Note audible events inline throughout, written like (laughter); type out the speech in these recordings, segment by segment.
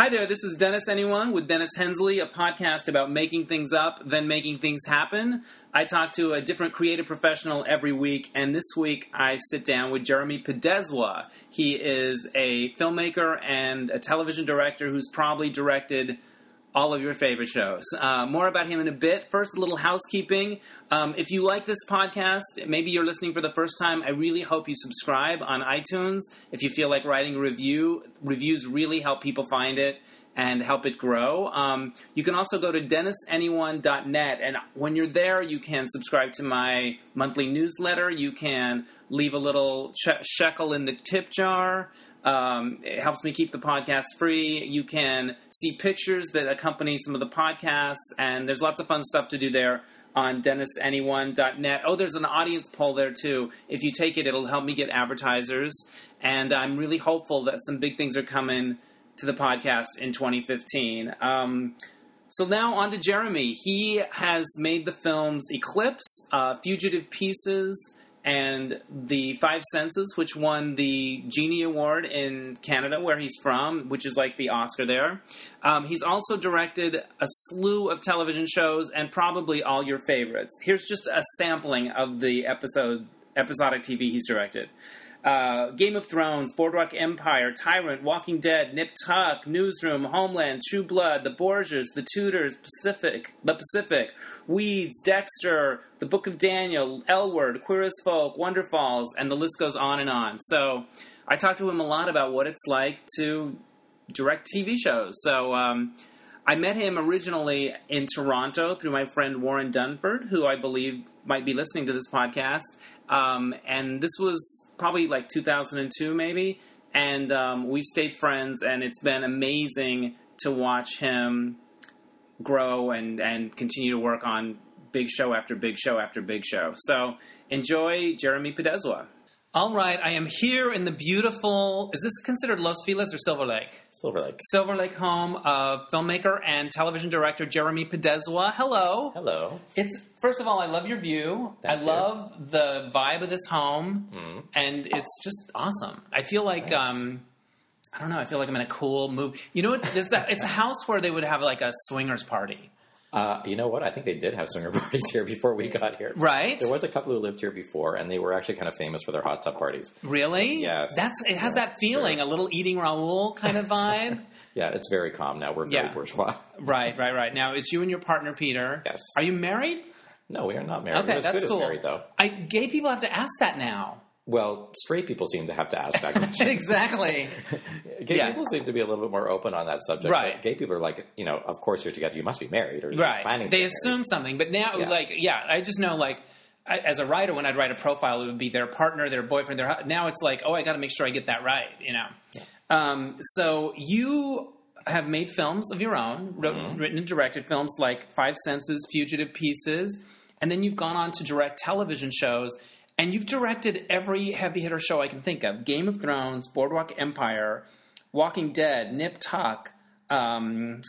Hi there, this is Dennis Anyone with Dennis Hensley, a podcast about making things up, then making things happen. I talk to a different creative professional every week, and this week I sit down with Jeremy Podeswa. He is a filmmaker and a television director who's probably directed all of your favorite shows. Uh, more about him in a bit. First, a little housekeeping. Um, if you like this podcast, maybe you're listening for the first time, I really hope you subscribe on iTunes. If you feel like writing a review, reviews really help people find it and help it grow. Um, you can also go to dennisanyone.net, and when you're there, you can subscribe to my monthly newsletter. You can leave a little she- shekel in the tip jar. Um, it helps me keep the podcast free. You can see pictures that accompany some of the podcasts, and there's lots of fun stuff to do there on dennisanyone.net. Oh, there's an audience poll there too. If you take it, it'll help me get advertisers, and I'm really hopeful that some big things are coming to the podcast in 2015. Um, so now on to Jeremy. He has made the films Eclipse, uh, Fugitive Pieces, and The Five Senses, which won the Genie Award in Canada, where he's from, which is like the Oscar there. Um, he's also directed a slew of television shows and probably all your favorites. Here's just a sampling of the episode episodic TV he's directed. Uh, Game of Thrones, Boardwalk Empire, Tyrant, Walking Dead, Nip Tuck, Newsroom, Homeland, True Blood, The Borgias, The Tudors, Pacific, The Pacific, Weeds, Dexter, The Book of Daniel, L Word, Queer as Folk, Wonderfalls, and the list goes on and on. So I talked to him a lot about what it's like to direct TV shows. So um, I met him originally in Toronto through my friend Warren Dunford, who I believe might be listening to this podcast. Um, and this was probably like 2002, maybe. And um, we stayed friends, and it's been amazing to watch him grow and, and continue to work on big show after big show after big show. So enjoy Jeremy Podeswa. All right, I am here in the beautiful. Is this considered Los Feliz or Silver Lake? Silver Lake. Silver Lake home of filmmaker and television director Jeremy Podeswa. Hello. Hello. It's first of all, I love your view. Thank I you. love the vibe of this home, Mm. and it's just awesome. I feel like Thanks. um, I don't know. I feel like I'm in a cool move. You know, what? It's a, it's a house where they would have like a swingers party, Uh, you know what? I think they did have swinger (laughs) parties here before we got here. right? There was a couple who lived here before, and they were actually kind of famous for their hot tub parties. Really? Yes. That's it. Has Yes, that feeling, sure. a little eating Raoul kind of vibe. (laughs) Yeah, it's very calm now. We're very Yeah. bourgeois. (laughs) right, right, right. Now it's you and your partner Peter. Yes. Are you married? No, we are not married. Okay, We're as that's good cool. as married, though. I gay people have to ask that now. Well, straight people seem to have to ask that question. (laughs) exactly. (laughs) gay Yeah. people seem to be a little bit more open on that subject. Right. Gay people are like, you know, of course you're together. You must be married, or you're right planning. to they assume something but now Yeah. like yeah i just know like I, as a writer when i'd write a profile it would be their partner their boyfriend their now it's like oh i got to make sure i get that right you know um, so you have made films of your own wrote, Mm-hmm. written and directed films like five senses fugitive pieces and then you've gone on to direct television shows and you've directed every heavy hitter show i can think of game of thrones boardwalk empire walking dead nip tuck um,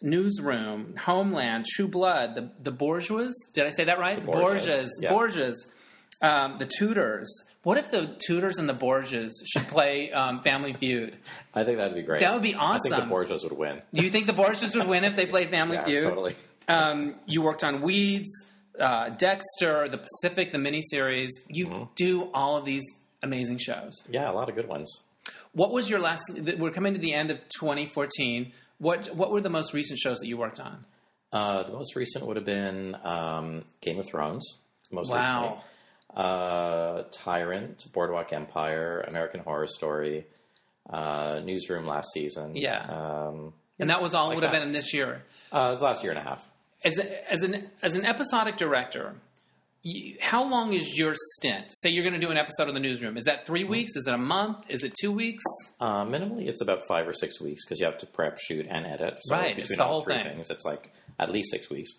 Newsroom, Homeland, True Blood, the the Bourgeois. Did I say that right? The Borgias, Borgias, yeah. Borgias, um, the Tudors. What if the Tudors and the Borgias should play um, Family Feud? I think that'd be great. That would be awesome. I think the. Borgias would win. Do you think the Borgias would win if they (laughs) played Family Yeah, Feud? totally. Um, you worked on Weeds, uh, Dexter, The Pacific, the miniseries. You Mm-hmm. do all of these amazing shows. Yeah, a lot of good ones. What was your last? We're coming to the end of 2014. What What were the most recent shows that you worked on? Uh, the most recent would have been um, Game of Thrones. Most Wow. recently, uh, Tyrant, Boardwalk Empire, American Horror Story, uh, Newsroom last season. Yeah. um, And that was all Like would have that. been in this year. uh, the last year and a half. As, a, as an as an episodic director, you, how long is your stint? Say you're going to do an episode of the newsroom. Is that three weeks? Is it a month? Is it two weeks? Uh, minimally, it's about five or six weeks because you have to prep, shoot, and edit. So Right, it's between the all whole three thing. things, it's like at least six weeks.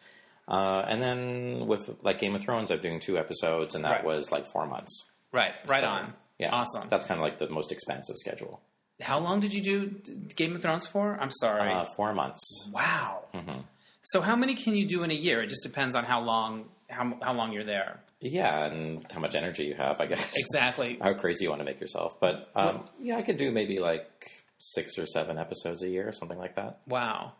Uh, and then with like Game of Thrones, I'm doing two episodes, and that Right. was like four months. Right, right So, on. Yeah, awesome. That's kind of like the most expensive schedule. How long did you do Game of Thrones for? I'm sorry. Uh, four months. wow. Mm-hmm. So how many can you do in a year? It just depends on how long how how long you're there. Yeah, and how much energy you have, I guess. (laughs) Exactly. how crazy you want to make yourself. But um, yeah, I could do maybe like six or seven episodes a year, or something like that. Wow.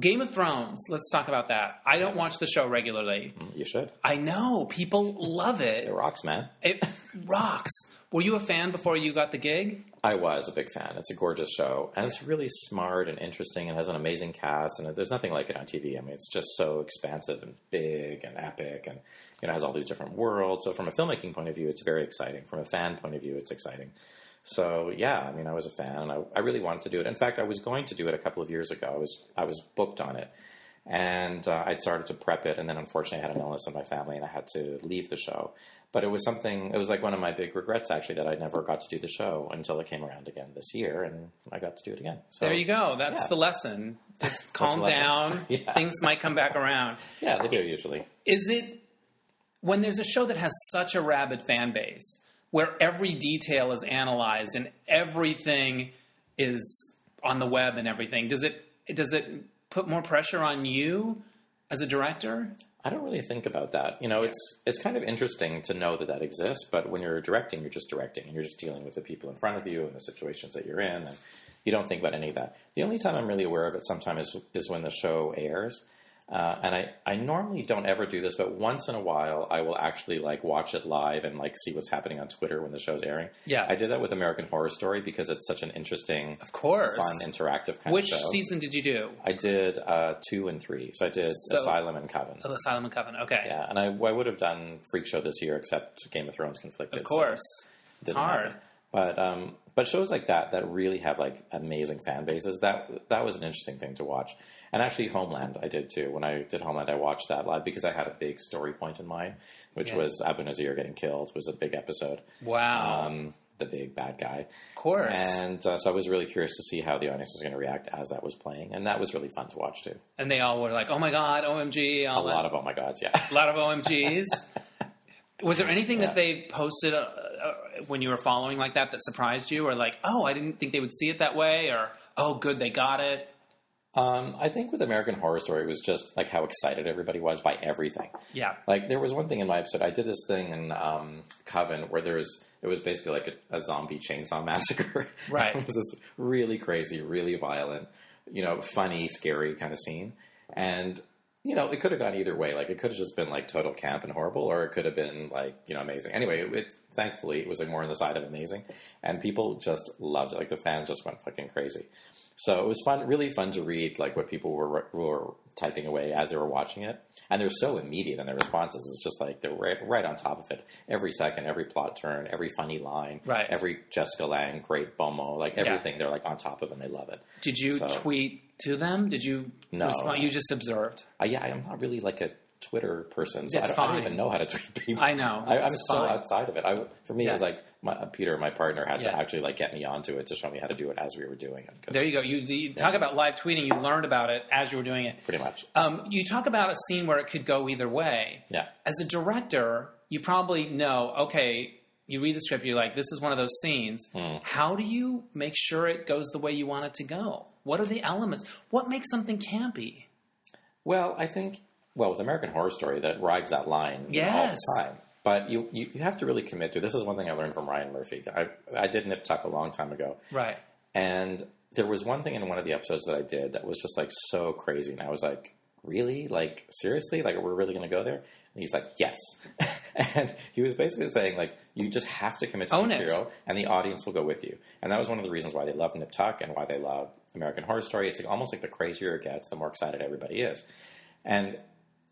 Game of Thrones. Let's talk about that. I don't watch the show regularly. Mm, you should. I know people love It it. rocks, man. It rocks. Were you a fan before you got the gig? I was a big fan. It's a gorgeous show, and it's really smart and interesting, and has an amazing cast. And there's nothing like it on TV. I mean, it's just so expansive and big and epic, and you know, has all these different worlds. So, from a filmmaking point of view, it's very exciting. From a fan point of view, it's exciting. So, yeah, I mean, I was a fan, and I, I really wanted to do it. In fact, I was going to do it a couple of years ago. I was I was booked on it, and uh, I'd started to prep it, and then unfortunately, I had an illness in my family, and I had to leave the show. But it was something. It was like one of my big regrets, actually, that I never got to do the show until it came around again this year, and I got to do it again. So There you go. That's yeah. the lesson. Just calm lesson. down. (laughs) Yeah. Things might come back around. Yeah, they do usually. Is it when there's a show that has such a rabid fan base where every detail is analyzed and everything is on the web and everything, does it does it put more pressure on you as a director? I don't really think about that. You know, it's it's kind of interesting to know that that exists, but when you're directing, you're just directing, and you're just dealing with the people in front of you and the situations that you're in, and you don't think about any of that. The only time I'm really aware of it sometimes is, is when the show airs. Uh, and I, I normally don't ever do this, but once in a while I will actually like watch it live and like see what's happening on Twitter when the show's airing. Yeah. I did that with American Horror Story because it's such an interesting, Of course. fun, interactive kind Which of show. Which season did you do? I did uh, two and three. So I did So- Asylum and Coven. Oh, Asylum and Coven. Okay. Yeah, and I, I would have done Freak Show this year, except Game of Thrones conflicted. Of course. so It's hard. happen. But um, but shows like that that really have like amazing fan bases. That that was an interesting thing to watch. And actually, Homeland I did too. When I did Homeland, I watched that live because I had a big story point in mind, which Yeah. was Abu Nazir getting killed. Was a big episode. Wow. Um, the big bad guy. of course. And uh, so I was really curious to see how the audience was going to react as that was playing, and that was really fun to watch too. and they all were like, "Oh my god, OMG!" A lot of oh my gods, yeah. a lot of OMGs. (laughs) Was there anything Yeah. that they posted uh, uh, when you were following like that that surprised you, or like, oh, I didn't think they would see it that way, or oh, good, they got it? Um, I think with American Horror Story, it was just like how excited everybody was by everything. Yeah, Like there was one thing in my episode. I did this thing in um, Coven where there was it was basically like a, a zombie chainsaw (laughs) massacre. Right. (laughs) it was this really crazy, really violent, you know, funny, scary kind of scene, and you know, it could have gone either way. Like it could have just been like total camp and horrible, or it could have been like you know amazing. Anyway, it, it thankfully it was like more on the side of amazing, and people just loved it. Like the fans just went fucking crazy. So it was fun, really fun to read like what people were were typing away as they were watching it, and they're so immediate in their responses. It's just like they're right, right on top of it every second, every plot turn, every funny line, Right. Every Jessica Lange, great Bomo, like everything. They're like on top of, and they love it. did you So- tweet to them? Did you? No. respond? You just observed. Uh, yeah, I'm not really like a Twitter person, so I don't, I don't even know how to tweet (laughs) people. I know. I, I'm It's so outside of it. I, for me, Yeah. it was like my, uh, Peter, my partner, had Yeah. to actually like get me onto it to show me how to do it as we were doing it. There you go. You, you talk about live tweeting. You learned about it as you were doing it. pretty much, Um, you talk about a scene where it could go either way. yeah. As a director, you probably know. Okay, you read the script. You're like, this is one of those scenes. Hmm. How do you make sure it goes the way you want it to go? What are the elements? What makes something campy? Well, I think well with American Horror Story that rides that line know, all the time. But you, you, you have to really commit to. This is one thing I learned from Ryan Murphy. I, I did Nip Tuck a long time ago, Right. and there was one thing in one of the episodes that I did that was just like so crazy, and I was like, "Really? Like seriously? Like we're really going to go there?" And he's like, "Yes," (laughs) and he was basically saying like, "You just have to commit to Own the it. material, and the audience will go with you." And that was one of the reasons why they love Nip Tuck and why they love American Horror Story. It's like, almost like the crazier it gets, the more excited everybody is, and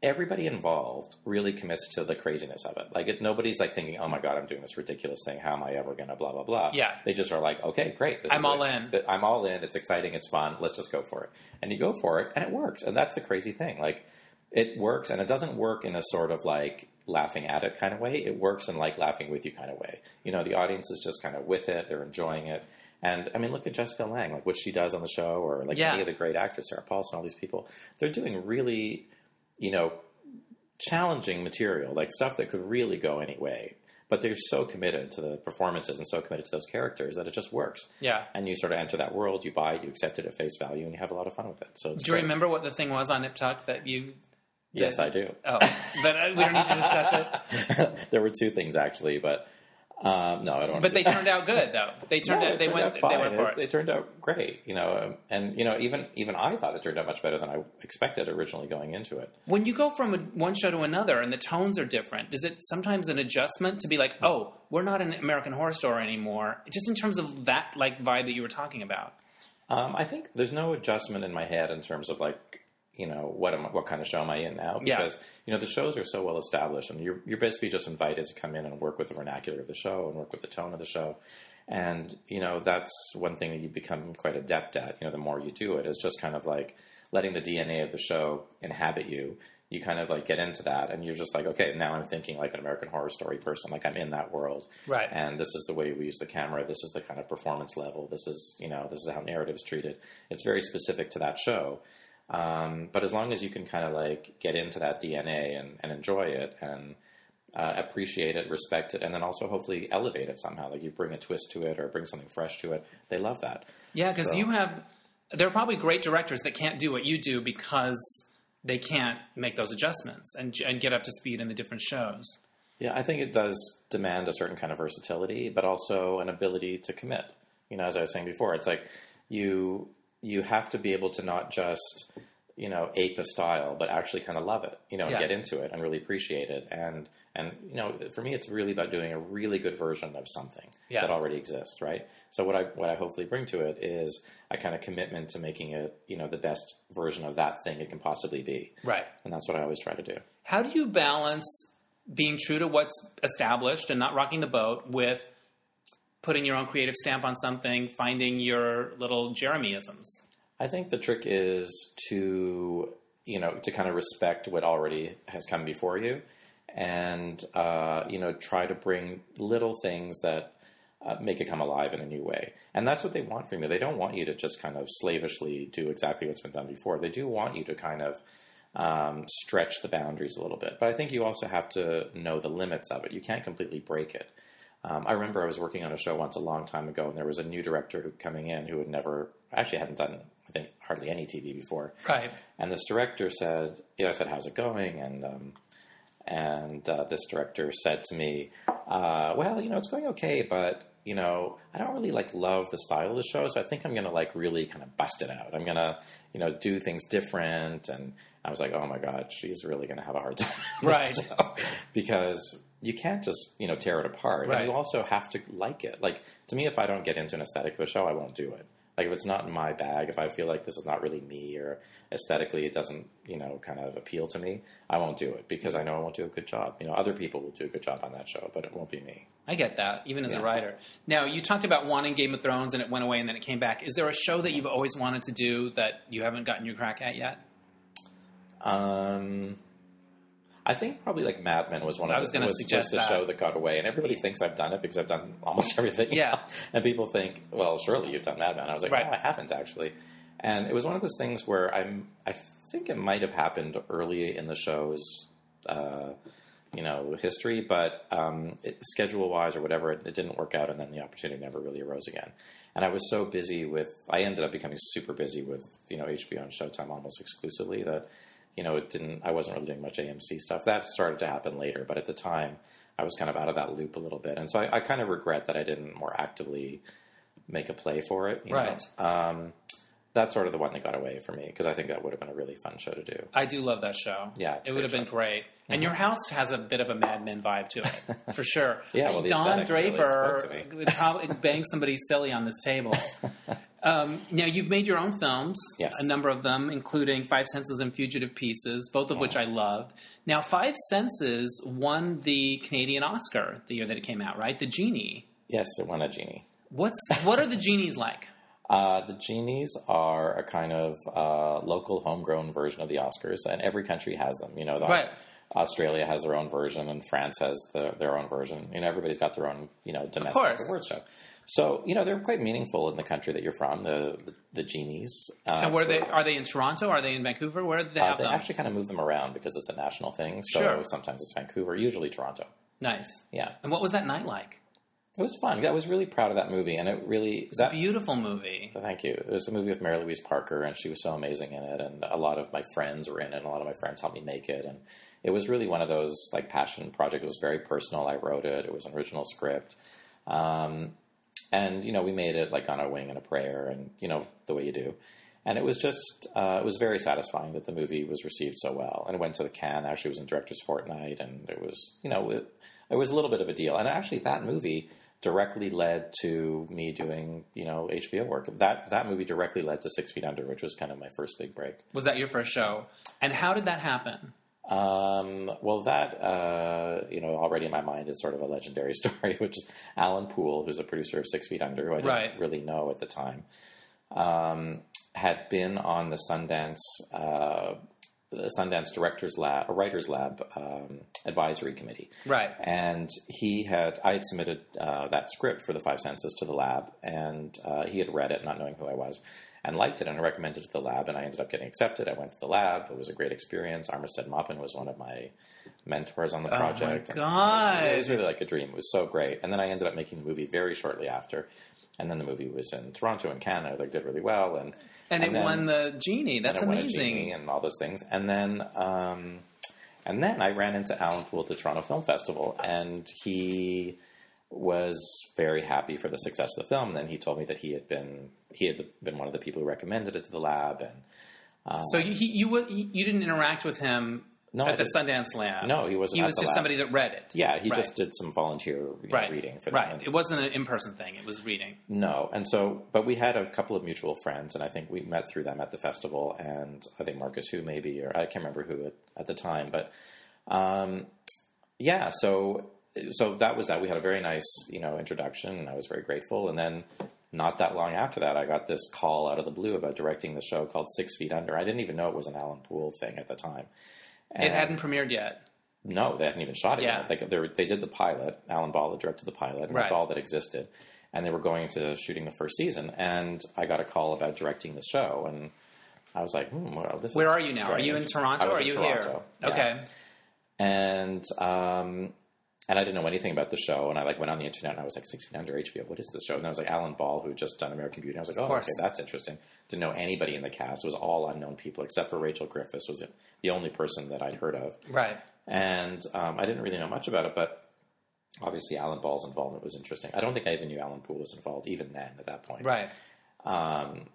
everybody involved really commits to the craziness of it. Like it, nobody's like thinking, "Oh my god, I'm doing this ridiculous thing. How am I ever going to blah blah blah?" Yeah. they just are like, "Okay, great. This I'm is all like- in." th- I'm all in. It's exciting. It's fun. Let's just go for it." And you go for it, and it works. And that's the crazy thing. Like it works, and it doesn't work in a sort of like laughing at it kind of way. It works in like laughing with you kind of way. You know, the audience is just kind of with it. They're enjoying it. And I mean, look at Jessica Lange, like what she does on the show, or like Yeah. any of the great actors, Sarah Paulson, all these people. They're doing really, you know, challenging material, like stuff that could really go any way. But they're so committed to the performances and so committed to those characters that it just works. Yeah. And you sort of enter that world, you buy it, you accept it at face value, and you have a lot of fun with it. So it's Do you great. remember what the thing was on Nip Tuck that you? Yes, I do. Oh, but uh, we don't need to discuss it. (laughs) there were two things actually, but Um, no, I don't. But they turned out good, though. They (laughs) turned No, out. They turned went. out they went for it, it. it turned out great, you know, and you know, even even I thought it turned out much better than I expected originally going into it. When you go from a, one show to another and the tones are different, is it sometimes an adjustment to be like, oh, we're not an American Horror Story anymore? Just in terms of that like vibe that you were talking about. Um, I think there's no adjustment in my head in terms of like, you know, what am what kind of show am I in now? Yeah. Because you know the shows are so well established, and you're you're basically just invited to come in and work with the vernacular of the show and work with the tone of the show. And you know that's one thing that you become quite adept at. You know, the more you do it, is just kind of like letting the DNA of the show inhabit you. You kind of like get into that, and you're just like, okay, now I'm thinking like an American Horror Story person. Like I'm in that world, Right. And this is the way we use the camera. This is the kind of performance level. This is you know this is how narrative's treated. It's very specific to that show. Um, but as long as you can kind of like get into that DNA and, and enjoy it and uh, appreciate it, respect it, and then also hopefully elevate it somehow, like you bring a twist to it or bring something fresh to it, they love that. Yeah, because So- you have. There are probably great directors that can't do what you do because they can't make those adjustments and and get up to speed in the different shows. Yeah, I think it does demand a certain kind of versatility, but also an ability to commit. You know, as I was saying before, it's like you you have to be able to not just you know ape a style, but actually kind of love it. You know, and Yeah. get into it and really appreciate it. And and you know, for me, it's really about doing a really good version of something Yeah. that already exists, right? So what I what I hopefully bring to it is a kind of commitment to making it you know the best version of that thing it can possibly be. Right. And that's what I always try to do. How do you balance being true to what's established and not rocking the boat with putting your own creative stamp on something, finding your little Jeremyisms? I think the trick is to you know to kind of respect what already has come before you, and uh, you know try to bring little things that uh, make it come alive in a new way. And that's what they want from you. They don't want you to just kind of slavishly do exactly what's been done before. They do want you to kind of um, stretch the boundaries a little bit. But I think you also have to know the limits of it. You can't completely break it. Um, I remember I was working on a show once a long time ago, and there was a new director who coming in who had never actually hadn't done I think hardly any TV before. Right. And this director said, you know, I said, "How's it going?" And um, and uh, this director said to me, uh, "Well, you know, it's going okay, but you know, I don't really like love the style of the show, so I think I'm going to like really kind of bust it out. I'm going to, you know, do things different." And I was like, "Oh my god, she's really going to have a hard time, (laughs) Right. show." because you can't just you know tear it apart. Right. And you also have to like it. Like to me, if I don't get into an aesthetic of a show, I won't do it. Like if it's not in my bag, if I feel like this is not really me or aesthetically it doesn't, you know, kind of appeal to me, I won't do it because I know I won't do a good job. You know, other people will do a good job on that show, but it won't be me. I get that, even as a writer. Now, you talked about wanting Game of Thrones and it went away and then it came back. Is there a show that you've always wanted to do that you haven't gotten your crack at yet? Um, I think probably like Mad Men was one of I was the, was, suggest was the that. show that got away, and everybody thinks I've done it because I've done almost (laughs) everything. Yeah. and people think, well, surely you've done Mad Men. I was like, Right. no, I haven't actually. And it was one of those things where I'm. I think it might have happened early in the show's, uh, you know, history, but um, it, schedule-wise or whatever, it, it didn't work out, and then the opportunity never really arose again. And I was so busy with. I ended up becoming super busy with you know HBO and Showtime almost exclusively that you know, it didn't. I wasn't really doing much AMC stuff. That started to happen later, but at the time, I was kind of out of that loop a little bit, and so I, I kind of regret that I didn't more actively make a play for it. you know. Right. Um, that's sort of the one that got away for me because I think that would have been a really fun show to do. I do love that show. Yeah, it would have been great. And your house has a bit of a Mad Men vibe to it, (laughs) for sure. Yeah, well, Don really Draper me. would probably bang somebody silly on this table. (laughs) um, now you've made your own films, Yes. a number of them, including Five Senses and Fugitive Pieces, both of which I loved. Now, Five Senses won the Canadian Oscar the year that it came out, right? The Genie. Yes, it won a genie. What's what are the genies like? (laughs) Uh, the genies are a kind of uh, local, homegrown version of the Oscars, and every country has them. You know, the Right. Australia has their own version, and France has the, their own version. You know, everybody's got their own, you know, domestic award show. So, you know, they're quite meaningful in the country that you're from. The the, the genies. Uh, And where they are they in Toronto? Are they in Vancouver? Where do they uh, have they them? actually kind of move them around because it's a national thing. So Sure. sometimes it's Vancouver, usually Toronto. nice. Yeah, And what was that night like? it was fun. I was really proud of that movie, and it really It's a beautiful movie. movie. Thank you. It was a movie with Mary Louise Parker, and she was so amazing in it. And a lot of my friends were in it, and a lot of my friends helped me make it. And it was really one of those like passion projects. It was very personal. I wrote it. It was an original script. Um, and you know, we made it like on a wing and a prayer, and you know the way you do. And it was just, uh, it was very satisfying that the movie was received so well. And it went to the Cannes Actually, it was in Directors Fortnight, and it was, you know, it, it was a little bit of a deal. And actually, that movie directly led to me doing, you know, HBO work. That that movie directly led to Six Feet Under, which was kind of my first big break. Was that your first show? And how did that happen? Um, well, that uh, you know, already in my mind is sort of a legendary (laughs) story, which is Alan Poul, who's a producer of Six Feet Under, who I didn't Right. really know at the time, um, had been on the Sundance uh, the Sundance Directors Lab, a Writers Lab um, advisory committee, Right. and he had I had submitted uh, that script for the Five Senses to the lab, and uh, he had read it, not knowing who I was, and liked it, and I recommended it to the lab, and I ended up getting accepted. I went to the lab; it was a great experience. Armistead Maupin was one of my mentors on the project. and God. it was really like a dream. It was so great, and then I ended up making the movie very shortly after. And then the movie was in Toronto and Canada. Like did really well, and And, it then- won the genie. That's and I won a amazing. Genie and all those things. And then, um, and then I ran into Alan Poul at the Toronto Film Festival, and he was very happy for the success of the film. And then he told me that he had been he had been one of the people who recommended it to the lab, and So you, he, you you didn't interact with him No, at the. Sundance Lab. No, he wasn't He was just lab. somebody that read it. yeah, he Right. just did some volunteer you know, right reading for them. Right. And- It wasn't an in person thing. It was reading. No, and so, but we had a couple of mutual friends, and I think we met through them at the festival. And I think Marcus, who maybe, or I can't remember who at, at the time, but um, yeah. So, so that was that. We had a very nice, you know, introduction, and I was very grateful. And then, not that long after that, I got this call out of the blue about directing the show called Six Feet Under. I didn't even know it was an Alan Poul thing at the time. It hadn't premiered yet. no, they hadn't even shot it Yeah. yet. They, they, did the pilot. Alan Ball directed the pilot, and that's all that existed. And they were going to shooting the first season, and I got a call about directing the show, and I was like, hmm, well, this Where are you now? Are you in. Toronto or are you Toronto, here? yeah. Okay. And um, and I didn't know anything about the show, and I like went on the internet, and I was like, Six Feet Under HBO, what is this show? And I was like, Alan Ball, who had just done American Beauty. And I was like, oh, okay, that's interesting. Didn't know anybody in the cast. It was all unknown people, except for Rachel Griffiths was the only person that I'd heard of Right. and um, I didn't really know much about it, but obviously Alan Ball's involvement was interesting. I don't think I even knew Alan Poul was involved even then at that point. Right. Um,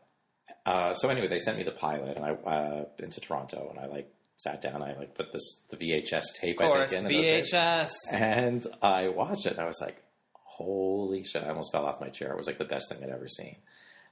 Uh, so anyway, they sent me the pilot, and I uh, into Toronto, and I like sat down, I like put this the VHS tape Of I course. think in. VHS. and I watched it, and I was like, "Holy shit!" I almost fell off my chair. It was like the best thing I'd ever seen.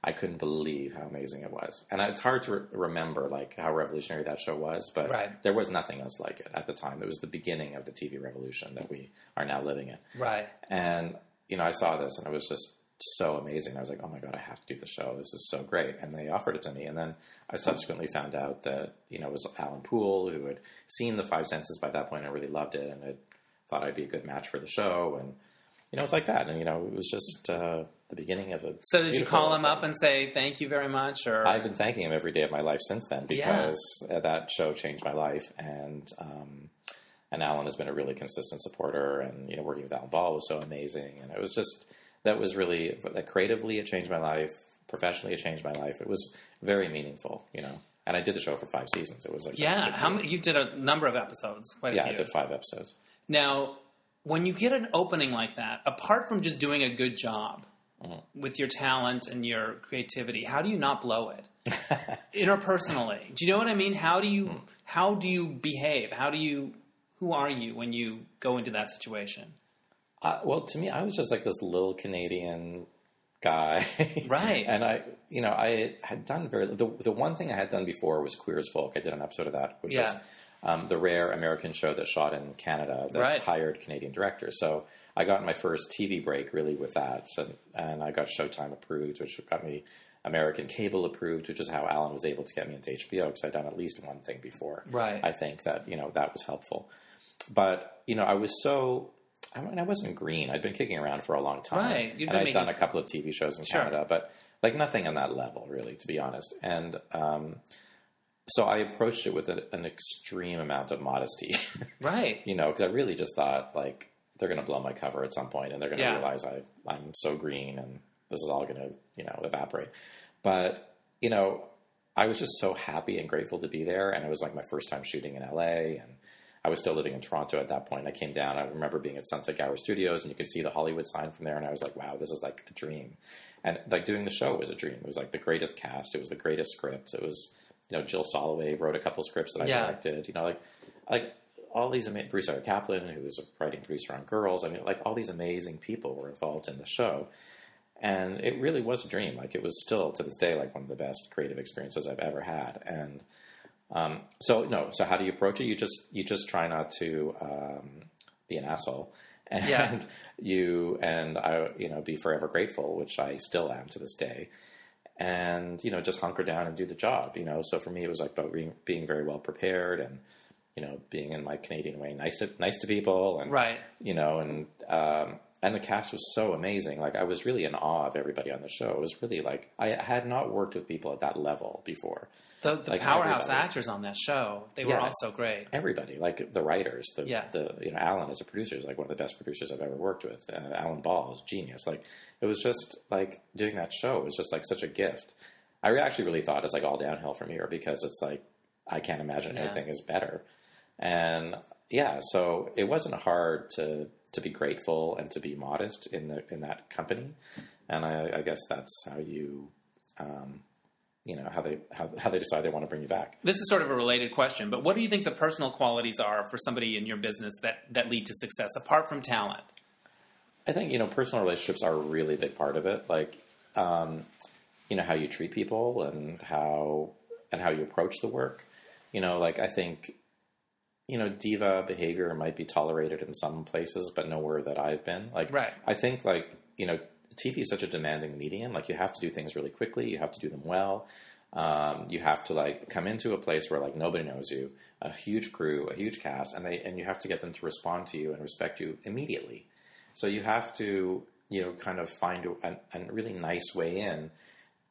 I couldn't believe how amazing it was, and it's hard to re- remember like how revolutionary that show was. But Right. there was nothing else like it at the time. It was the beginning of the TV revolution that we are now living in. Right. And you know, I saw this, and it was just so amazing. I was like, "Oh my god, I have to do the show. This is so great!" And they offered it to me, and then I subsequently found out that you know it was Alan Poul who had seen the Five Senses by that point and really loved it, and had thought I'd be a good match for the show, and you know, it was like that. And you know, it was just uh, the beginning of a. So did you call him up and say thank you very much, or I've been thanking him every day of my life since then because uh, that show changed my life, and um, and Alan has been a really consistent supporter, and you know, working with Alan Ball was so amazing, and it was just that was really like, creatively it changed my life, professionally it changed my life. It was very meaningful, you know. And I did the show for five seasons. It was like yeah? How many? You did a number of episodes. Quite a Yeah. I did five episodes. Now, when you get an opening like that, apart from just doing a good job Mm-hmm. with your talent and your creativity, how do you not blow it (laughs) interpersonally? Do you know what I mean? How do you Mm. how do you behave? How do you who are you when you go into that situation? Uh, well, to me, I was just like this little Canadian guy, (laughs) Right. And I, you know, I had done very the the one thing I had done before was Queer as Folk. I did an episode of that, which was Yeah. um, the rare American show that shot in Canada that Right. hired Canadian directors. So I got my first TV break really with that, so, and I got Showtime approved, which got me American cable approved, which is how Alan was able to get me into HBO because I'd done at least one thing before. Right. I think that you know that was helpful, but you know I was so. I mean, I wasn't green. I'd been kicking around for a long time, Right. You've and I'd done a couple of TV shows in Sure. Canada, but like nothing on that level, really, to be honest. And um, so I approached it with an, an extreme amount of modesty, (laughs) Right. you know, because I really just thought like they're going to blow my cover at some point, and they're going to Yeah. realize I I'm so green, and this is all going to you know evaporate. But you know, I was just so happy and grateful to be there, and it was like my first time shooting in LA, and I was still living in Toronto at that point. I came down. I remember being at Sunset Gower Studios, and you could see the Hollywood sign from there, and I was like, "Wow, this is like a dream." And like doing the show was a dream. It was like the greatest cast. It was the greatest script. It was you know Jill Soloway wrote a couple scripts that I Yeah. directed. You know, like like all these ama- Bruce Eric Kaplan, who was a writing producer on Girls. I mean, like all these amazing people were involved in the show, and it really was a dream. Like it was still to this day like one of the best creative experiences I've ever had. And um, so no, so how do you approach it? You just you just try not to um, be an asshole. And Yeah. (laughs) you and I, you know, be forever grateful, which I still am to this day and you know just hunker down and do the job you know so for me it was like about being, being very well prepared and you know being in my canadian way nice to nice to people and Right. you know and um and the cast was so amazing. Like i was really in awe of everybody on the show. It was really like i had not worked with people at that level before. The, the Like powerhouse everybody. actors on that show, they were all so great. everybody. Like the writers the, Yeah. the you know alan as a producer is like one of the best producers i've ever worked with. Uh, alan ball is genius. Like it was just like doing that show was just like such a gift. I actually really thought it's like all downhill from here because it's like i can't imagine Yeah. anything is better. And yeah so it wasn't hard to to be grateful and to be modest in the in that company and i, I guess that's how you um, you know how they how, how they decide they want to bring you back This is sort of a related question, but what do you think the personal qualities are for somebody in your business that, that lead to success apart from talent? I think you know personal relationships are a really big part of it. Like, um, you know how you treat people and how and how you approach the work. You know, like I think, you know, diva behavior might be tolerated in some places, but nowhere that I've been. Like, Right. I think like you know, TV is such a demanding medium. Like, you have to do things really quickly. You have to do them well. Um, you have to like come into a place where like nobody knows you, a huge crew, a huge cast, and they and you have to get them to respond to you and respect you immediately. So you have to, you know, kind of find a, a, a really nice way in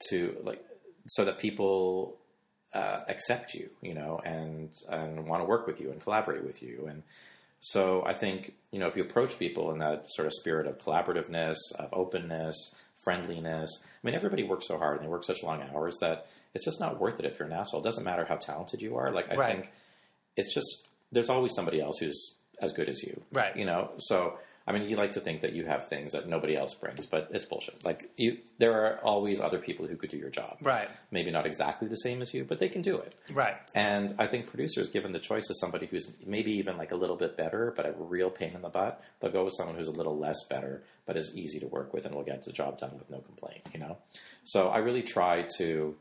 to like so that people uh, accept you, you know, and and want to work with you and collaborate with you. And so I think you know if you approach people in that sort of spirit of collaborativeness, of openness, friendliness. I mean, everybody works so hard and they work such long hours that it's just not worth it if you're an asshole. It doesn't matter how talented you are. Like I Right. think it's just there's always somebody else who's as good as you, Right. You know, so I mean, you like to think that you have things that nobody else brings, but it's bullshit. Like you, there are always other people who could do your job, Right. Maybe not exactly the same as you, but they can do it. Right. And I think producers, given the choice of somebody who's maybe even like a little bit better, but a real pain in the butt, they'll go with someone who's a little less better, but is easy to work with and will get the job done with no complaint, you know? So I really try to,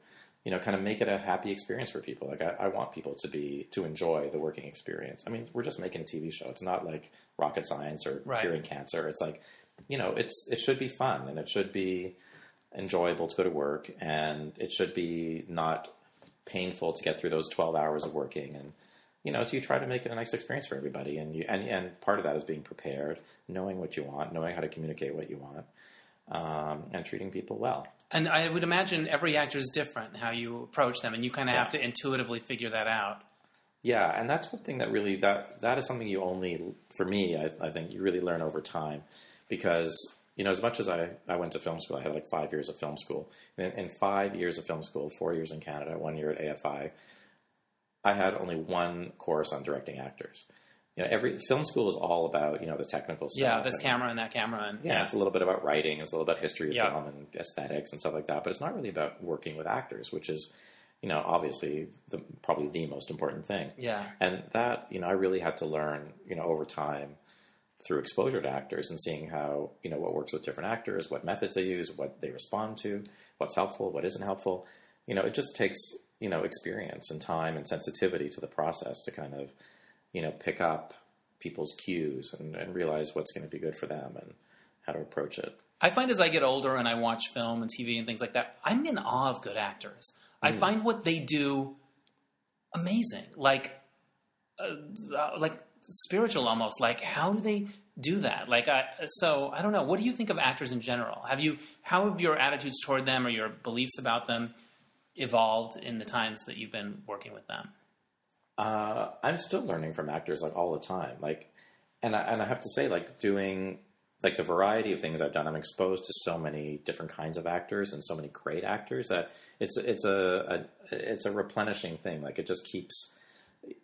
you know, kind of make it a happy experience for people. Like I, I want people to be, to enjoy the working experience. I mean, we're just making a TV show. It's not like rocket science or Right. curing cancer. It's like, you know, it's, it should be fun and it should be enjoyable to go to work and it should be not painful to get through those 12 hours of working and you know so you try to make it a nice experience for everybody and you and, and part of that is being prepared knowing what you want knowing how to communicate what you want um, and treating people well And I would imagine every actor is different how you approach them, and you kind of have to intuitively figure that out. yeah and that's one thing that really that that is something you only for me I, I think you really learn over time because you know as much as I, I went to film school i had like five years of film school and in five years of film school four years in canada one year at afi I had only one course on directing actors. You know, every film school is all about you know the technical stuff. Yeah, this and- camera and that camera, and Yeah, it's a little bit about writing, it's a little about history of Yeah. film and aesthetics and stuff like that. But it's not really about working with actors, which is, you know, obviously the, probably the most important thing. yeah, And that, you know, I really had to learn, you know, over time through exposure to actors and seeing how, you know, what works with different actors, what methods they use, what they respond to, what's helpful, what isn't helpful. You know, it just takes, you know, experience and time and sensitivity to the process to kind of, you know, pick up people's cues and, and realize what's going to be good for them and how to approach it. I find as I get older and I watch film and TV and things like that, I'm in awe of good actors. I find what they do amazing, like, uh, uh, like spiritual almost. Like, how do they do that? Like, I, so I don't know. What do you think of actors in general? Have you, how have your attitudes toward them or your beliefs about them evolved in the times that you've been working with them? Uh, I'm still learning from actors like all the time. Like, and I, and I have to say, like doing like the variety of things I've done, I'm exposed to so many different kinds of actors and so many great actors that it's it's a, a it's a replenishing thing. Like it just keeps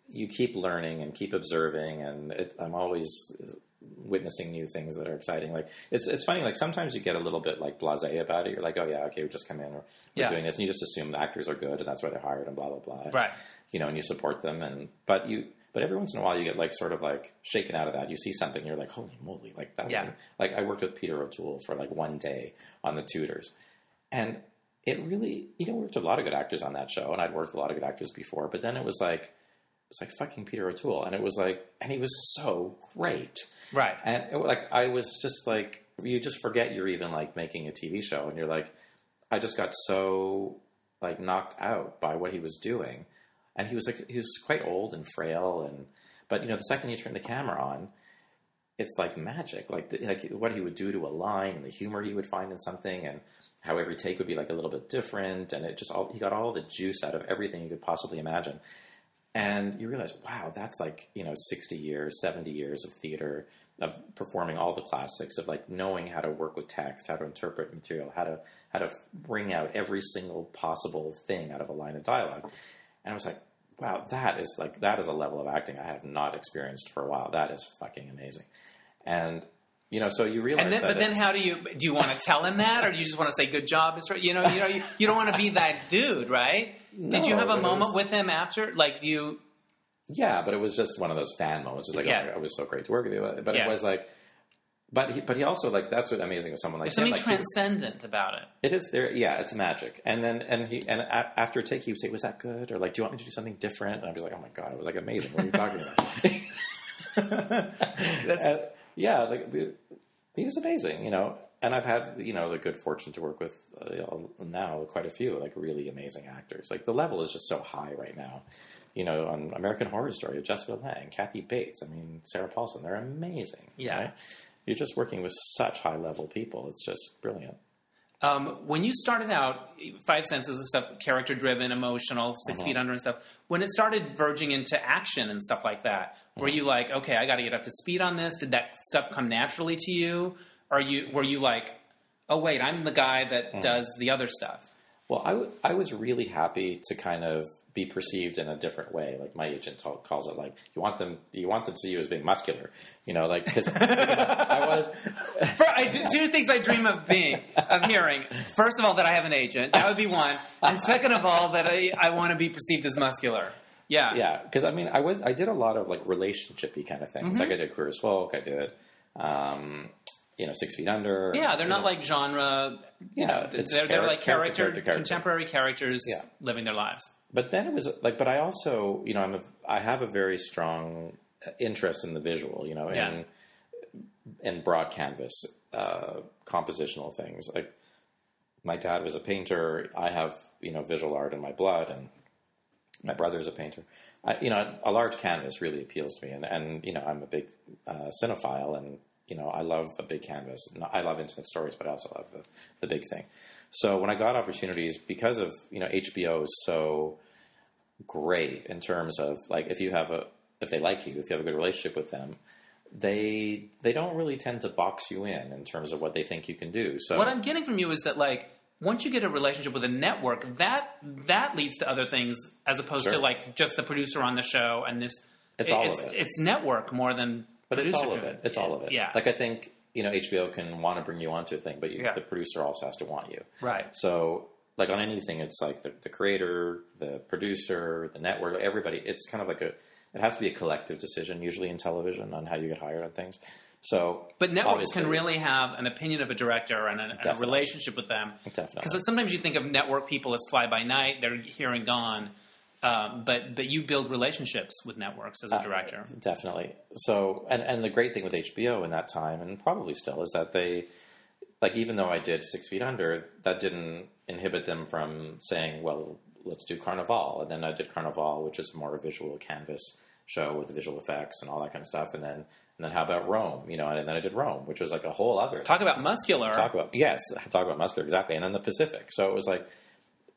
you keep learning and keep observing, and it, I'm always witnessing new things that are exciting. Like it's it's funny. Like sometimes you get a little bit like blasé about it. You're like, oh yeah, okay, we just come in, or we're Yeah. doing this, and you just assume the actors are good, and that's why they're hired, and blah blah blah. Right. You know, and you support them, and but you. But every once in a while, you get like sort of like shaken out of that. You see something, you're like, "Holy moly!" Like that. Yeah. Was like I worked with Peter O'Toole for like one day on the Tudors, and it really, you know, worked with a lot of good actors on that show, and I'd worked with a lot of good actors before. But then it was like, it was like fucking Peter O'Toole, and it was like, and he was so great, Right. and it, like I was just like, you just forget you're even like making a TV show, and you're like, I just got so like knocked out by what he was doing, and he was like, he was quite old and frail, and but you know, the second you turn the camera on, it's like magic. Like the, like what he would do to a line and the humor he would find in something, and how every take would be like a little bit different, and it just all he got all the juice out of everything you could possibly imagine. And you realize, wow, that's like you know sixty years, seventy years of theater of performing all the classics of like knowing how to work with text, how to interpret material, how to how to bring out every single possible thing out of a line of dialogue. And I was like, wow, that is like that is a level of acting I have not experienced for a while. That is fucking amazing. And you know, so you realize And then, that but then, how do you do? You want to tell him that, or do you just want to say "good job"? It's right. You know, you know, you, you don't want to be that dude, right? Did you have a moment was- with him after? Like, do you? Yeah, but it was just one of those fan moments. It was like, Yeah. oh, it was so great to work with you. But Yeah. it was like, but he, but he also like that's what amazing with someone like There's him. something Like, he- transcendent about it. it is there. Yeah, it's magic. And then and he and a, after a take, he would say, "Was that good?" Or like, "Do you want me to do something different?" And I was like, "Oh my god, it was like amazing. What are you talking about?" (laughs) (laughs) And, yeah, like he was amazing. You know, and I've had you know the good fortune to work with uh, now quite a few like really amazing actors. Like the level is just so high right now. You know, on American Horror Story, Jessica Lange, Kathy Bates. I mean, Sarah Paulson. They're amazing. Yeah. right? You're just working with such high level people. It's just brilliant. Um, when you started out, Five Senses and stuff, character driven, emotional, 6 Uh-huh. feet under and stuff. When it started verging into action and stuff like that, were Uh-huh. you like, okay, I got to get up to speed on this? Did that stuff come naturally to you? Or you were you like, oh wait, I'm the guy that Uh-huh. does the other stuff? Well, I, w- I was really happy to kind of be perceived in a different way. Like my agent calls it like you want them you want them to see you as being muscular, you know, like because (laughs) I was For, I, do- two things I dream of being, of hearing. First of all, that I have an agent. That would be one. And second of all, that I, I want to be perceived as muscular. Yeah. yeah because I mean I was I did a lot of like relationshipy kind of things. Mm-hmm. Like I did Queer as Folk, I did um, you know Six Feet Under. Yeah, they're not know. like genre. You Yeah, know, it's they're, they're like character, character, character, character. contemporary characters Yeah. living their lives. But then it was like, but I also, you know, I'm a, I have a very strong interest in the visual, you know, Yeah. in in broad canvas, uh, compositional things. Like my dad was a painter. I have, you know, visual art in my blood, and my brother's a painter. I, you know, a large canvas really appeals to me, and and you know, I'm a big uh, cinephile, and you know, I love a big canvas. I love intimate stories, but I also love the, the big thing. So when I got opportunities, because of you know, HBO is so great in terms of like if you have a if they like you, if you have a good relationship with them, they they don't really tend to box you in in terms of what they think you can do. So What I'm getting from you is that like once you get a relationship with a network, that that leads to other things as opposed to like just the producer on the show and this. It's all it's, of it. It's network more than. But it's all of it. It's all of it. Yeah. Like I think you know HBO can want to bring you onto a thing, but you, Yeah. the producer also has to want you. Right. So like on anything, it's like the, the creator, the producer, the network, everybody. It's kind of like a. It has to be a collective decision, usually in television, on how you get hired on things. So, But networks can really have an opinion of a director and a, and a relationship with them. Definitely. Because sometimes you think of network people as fly by night; they're here and gone. Um, but but you build relationships with networks Uh, as a director. Definitely. So, and and the great thing with HBO in that time, and probably still, is that they, like, even though I did Six Feet Under, that didn't inhibit them from saying, well, let's do Carnival, and then I did Carnival, which is more a visual canvas show with visual effects and all that kind of stuff, and then and then how about Rome, you know, and then I did Rome, which was like a whole other Talk about muscular. talk about yes, talk about muscular exactly, and then the Pacific. So it was like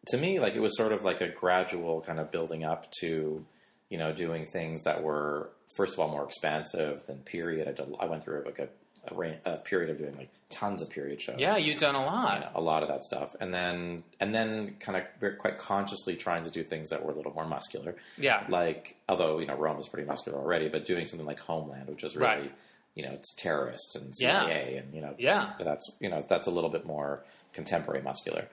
to me, like it was sort of like a gradual kind of building up to you know doing things that were first of all more expansive than period. I, did, I went through like a a, ra- a period of doing like tons of period shows. Yeah, you've done a lot. You know, a lot of that stuff, and then and then kind of very, quite consciously trying to do things that were a little more muscular. Yeah. like although you know Rome is pretty muscular already, but doing something like Homeland, which is really Right. you know it's terrorists and Yeah. CIA, and you know Yeah. that's you know that's a little bit more contemporary muscular.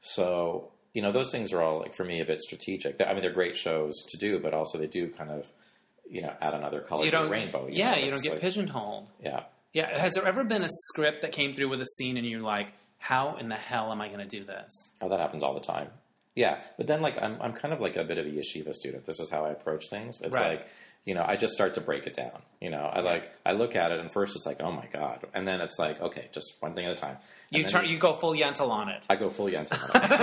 So you know those things are all like for me a bit strategic. I mean they're great shows to do, but also they do kind of you know add another color You to the rainbow. yeah, know? you don't get like- pigeonholed. Yeah. Yeah. Has there ever been a script that came through with a scene and you're like, how in the hell am I going to do this? Oh, that happens all the time. Yeah, but then like I'm I'm kind of like a bit of a yeshiva student. This is how I approach things. It's Right. like you know I just start to break it down. You know I like I look at it and first it's like oh my god, and then it's like okay, just one thing at a time. And You turn. You go full Yentl on it. I go full Yentl. on it. (laughs)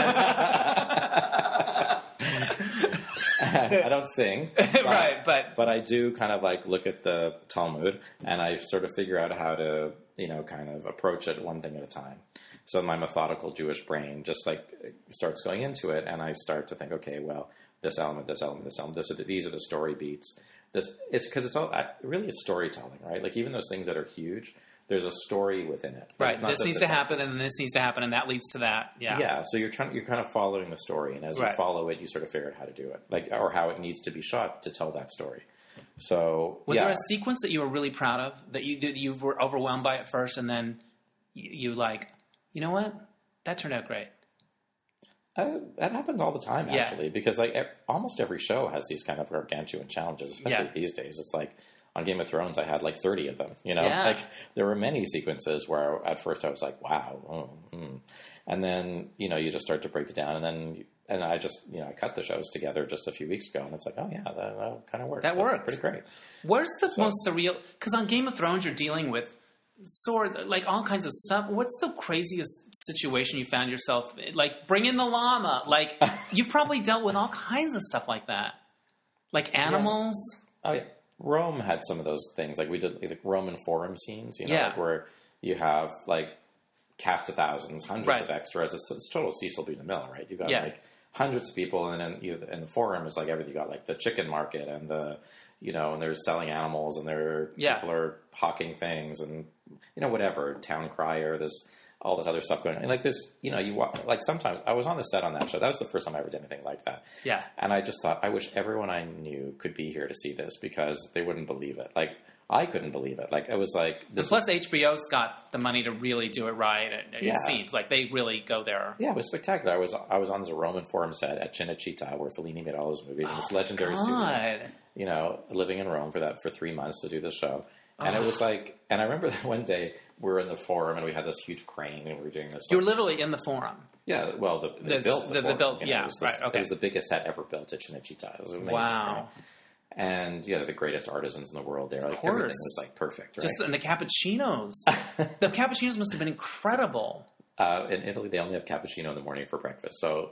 I don't sing, (laughs) but- right, but but I do kind of like look at the Talmud and I sort of figure out how to, you know, kind of approach it one thing at a time. So my methodical Jewish brain just like starts going into it, and I start to think, okay, well, this element, this element, this element, this are the, these are the story beats. This it's because it's all I- really it's storytelling, right? Like even those things that are huge, there's a story within it. right, this needs to happen, sentence. and this needs to happen, and that leads to that. Yeah. Yeah, so you're trying, you're kind of following the story, and as Right. you follow it, you sort of figure out how to do it, like or how it needs to be shot to tell that story. So Was yeah. there a sequence that you were really proud of that you that you were overwhelmed by at first, and then you, you like, you know what, that turned out great. Uh, that happens all the time, Yeah. actually, because like e- almost every show has these kind of gargantuan challenges, especially Yeah. these days. It's like on Game of Thrones, I had like thirty of them. You know, Yeah. like there were many sequences where at first I was like, "Wow," oh, mm. and then you know you just start to break it down, and then and I just you know I cut the shows together just a few weeks ago, and it's like, oh yeah, that, that kind of works. That works. pretty great. Where's the most surreal? Because on Game of Thrones, you're dealing with sword, like all kinds of stuff. What's the craziest situation you found yourself in? like? Bring in the llama. Like (laughs) you've probably dealt with all kinds of stuff like that, like animals. Oh yeah, Rome had some of those things. Like we did like Roman forum scenes. You know, Yeah. like where you have like cast of thousands, hundreds Right. of extras. It's, it's total Cecil B. DeMille, right? You got Yeah. like hundreds of people, and then you in the forum is like everything. You got like the chicken market and the you know, and they're selling animals, and they're Yeah. people are hawking things, and you know whatever town crier. There's all this other stuff going on. And like this, you know, you wa- like sometimes I was on the set on that show. That was the first time I ever did anything like that. Yeah. And I just thought, I wish everyone I knew could be here to see this because they wouldn't believe it. Like, I couldn't believe it. Like, it was like, this Plus, HBO's got the money to really do it right. It, it Yeah. seems like they really go there. yeah, it was spectacular. I was I was on the Roman Forum set at Cinecittà where Fellini made all his movies in this oh, legendary studio. You know, living in Rome for that for three months to do this show. And it was like, and I remember (laughs) that one day we were in the forum and we had this huge crane and we were doing this. You were literally in the forum. yeah, well, the, they The- built the, the- the forum, built- you know, yeah, it was, this- right, okay. it was the biggest set ever built at Cinecittà. It was amazing. Wow. right? And yeah, the greatest artisans in the world there. Like course. everything was like perfect. Right? Just and the cappuccinos. (laughs) the cappuccinos must have been incredible. Uh, in Italy, they only have cappuccino in the morning for breakfast, so.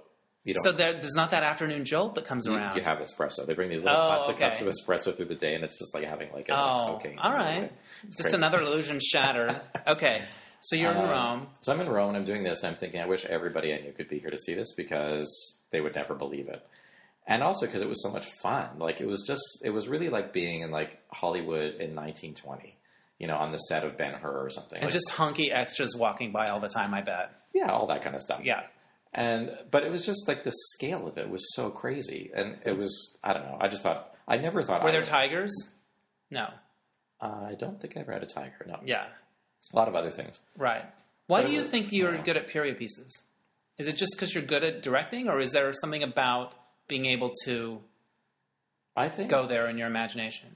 So there, there's not that afternoon jolt that comes you, around. you have espresso. They bring these little Oh, plastic okay. cups of espresso through the day, and it's just like having like a oh, cocaine. all right. Just crazy. another illusion shattered. okay, so you're in Um, Rome. So I'm in Rome, and I'm doing this, and I'm thinking, I wish everybody I knew could be here to see this because they would never believe it, and also because it was so much fun. Like it was just, it was really like being in like Hollywood in 1920. You know, on the set of Ben Hur or something. And Like, just hunky extras walking by all the time. I bet. yeah, all that kind of stuff. Yeah. And but it was just like the scale of it was so crazy, and it was I don't know. I just thought I never thought Were I there would- tigers? No. Uh, I don't think I ever had a tiger. No, Yeah. a lot of other things. Right. Why But do it you was- think you're good at period pieces? Is it just because you're good at directing, or is there something about being able to I think go there in your imagination?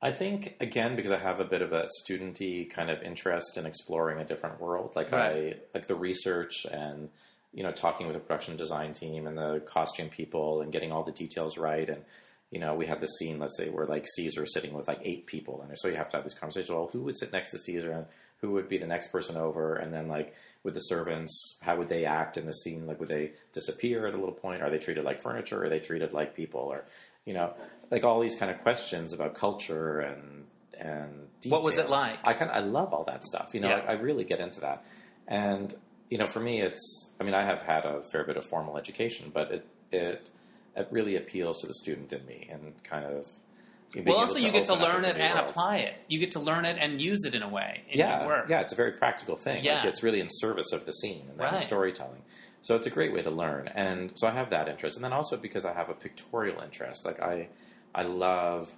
I think again because I have a bit of a studenty kind of interest in exploring a different world. Like I like the research and you know talking with the production design team and the costume people and getting all the details right. And you know we had this scene, let's say, where like Caesar is sitting with like eight people, and so you have to have this conversation. Well, who would sit next to Caesar and who would be the next person over? And then like with the servants, how would they act in the scene? Like would they disappear at a little point? Are they treated like furniture? Are they treated like people? Or you know, like all these kind of questions about culture and and What was it like? I kind of I love all that stuff. You know, Yeah. I, I really get into that. And you know, for me, it's I mean, I have had a fair bit of formal education, but it it it really appeals to the student in me and kind of Well, also you get to learn it and world. apply it. You get to learn it and use it in a way in yeah, your work. yeah, it's a very practical thing. Yeah. Like it's really in service of the scene and Right. the storytelling. So it's a great way to learn, and so I have that interest, and then also because I have a pictorial interest, like I, I love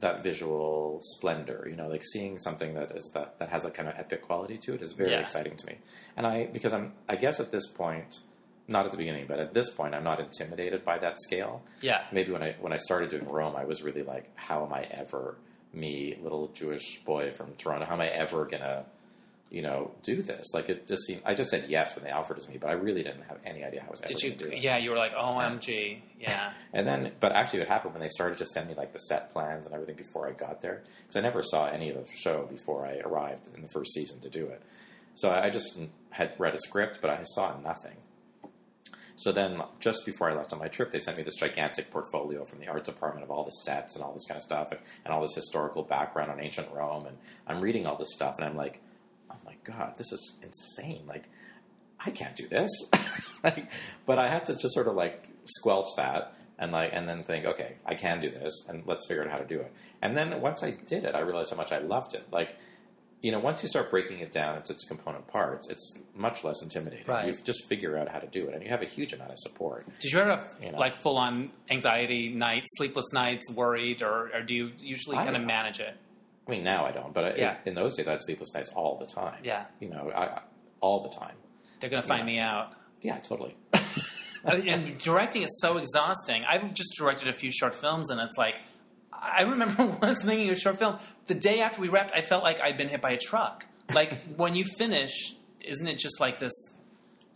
that visual splendor. You know, like seeing something that is that that has a kind of epic quality to it is very Yeah. exciting to me. And I because I'm I guess at this point, not at the beginning, but at this point, I'm not intimidated by that scale Yeah. maybe when I when I started doing Rome, I was really like, how am I ever me, little Jewish boy from Toronto? How am I ever gonna, you know, do this? Like it just seemed. I just said yes when they offered it to me, but I really didn't have any idea how I was ever Did you? do it. Yeah, you were like, OMG. Yeah. (laughs) And then, but actually, what happened when they started to send me like the set plans and everything before I got there, because I never saw any of the show before I arrived in the first season to do it. So I just had read a script, but I saw nothing. So then, just before I left on my trip, they sent me this gigantic portfolio from the art department of all the sets and all this kind of stuff, and, and all this historical background on ancient Rome. And I'm reading all this stuff, and I'm like, oh god, this is insane! Like, I can't do this. (laughs) like, but I had to just sort of like squelch that and like, and then think, okay, I can do this, and let's figure out how to do it. And then once I did it, I realized how much I loved it. Like, you know, once you start breaking it down into its component parts, it's much less intimidating. Right. You just figure out how to do it, and you have a huge amount of support. Did you ever have You know. like full on anxiety nights, sleepless nights, worried, or, or do you usually I- kind of manage it? I mean, now I don't, but I, Yeah. in those days, I had sleepless nights all the time. Yeah. you know, I, I- all the time. They're going to find Yeah. me out. Yeah, totally. (laughs) Uh, and directing is so exhausting. I've just directed a few short films, and it's like I remember (laughs) once making a short film. The day after we wrapped, I felt like I'd been hit by a truck. Like (laughs) when you finish, isn't it just like this?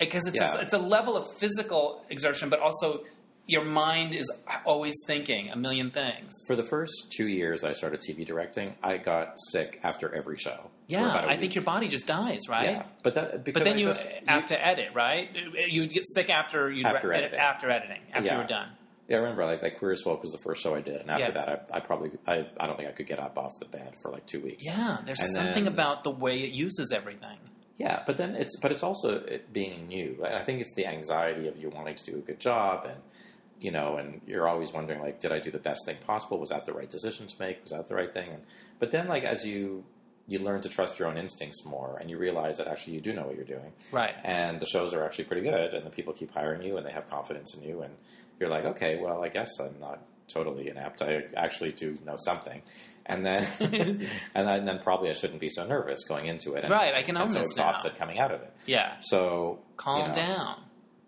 Because it's Yeah. a, it's a level of physical exertion, but also your mind is always thinking a million things. For the first two years I started TV directing, I got sick after every show. Yeah, I think your body just dies, right? Yeah, but that because But then I you just- have to edit, right? You get sick after you After edit, editing. after editing, after you're done. Yeah, I remember like that Queer as Folk was the first show I did, and after Yeah. that, I, I probably I, I don't think I could get up off the bed for like two weeks. Yeah, there's And something then- about the way it uses everything. Yeah, but then it's but it's also it being new. And I think it's the anxiety of you wanting to do a good job, and you know, and you're always wondering like, did I do the best thing possible? Was that the right decision to make? Was that the right thing? And but then like as you you learn to trust your own instincts more, and you realize that actually you do know what you're doing, Right. and the shows are actually pretty good, and the people keep hiring you, and they have confidence in you, and you're like, okay, well, I guess I'm not totally inept. I actually do know something, and then (laughs) (laughs) and then, then probably I shouldn't be so nervous going into it, and, Right, I can own so this now. exhausted coming out of it. Yeah. So Calm you know, down.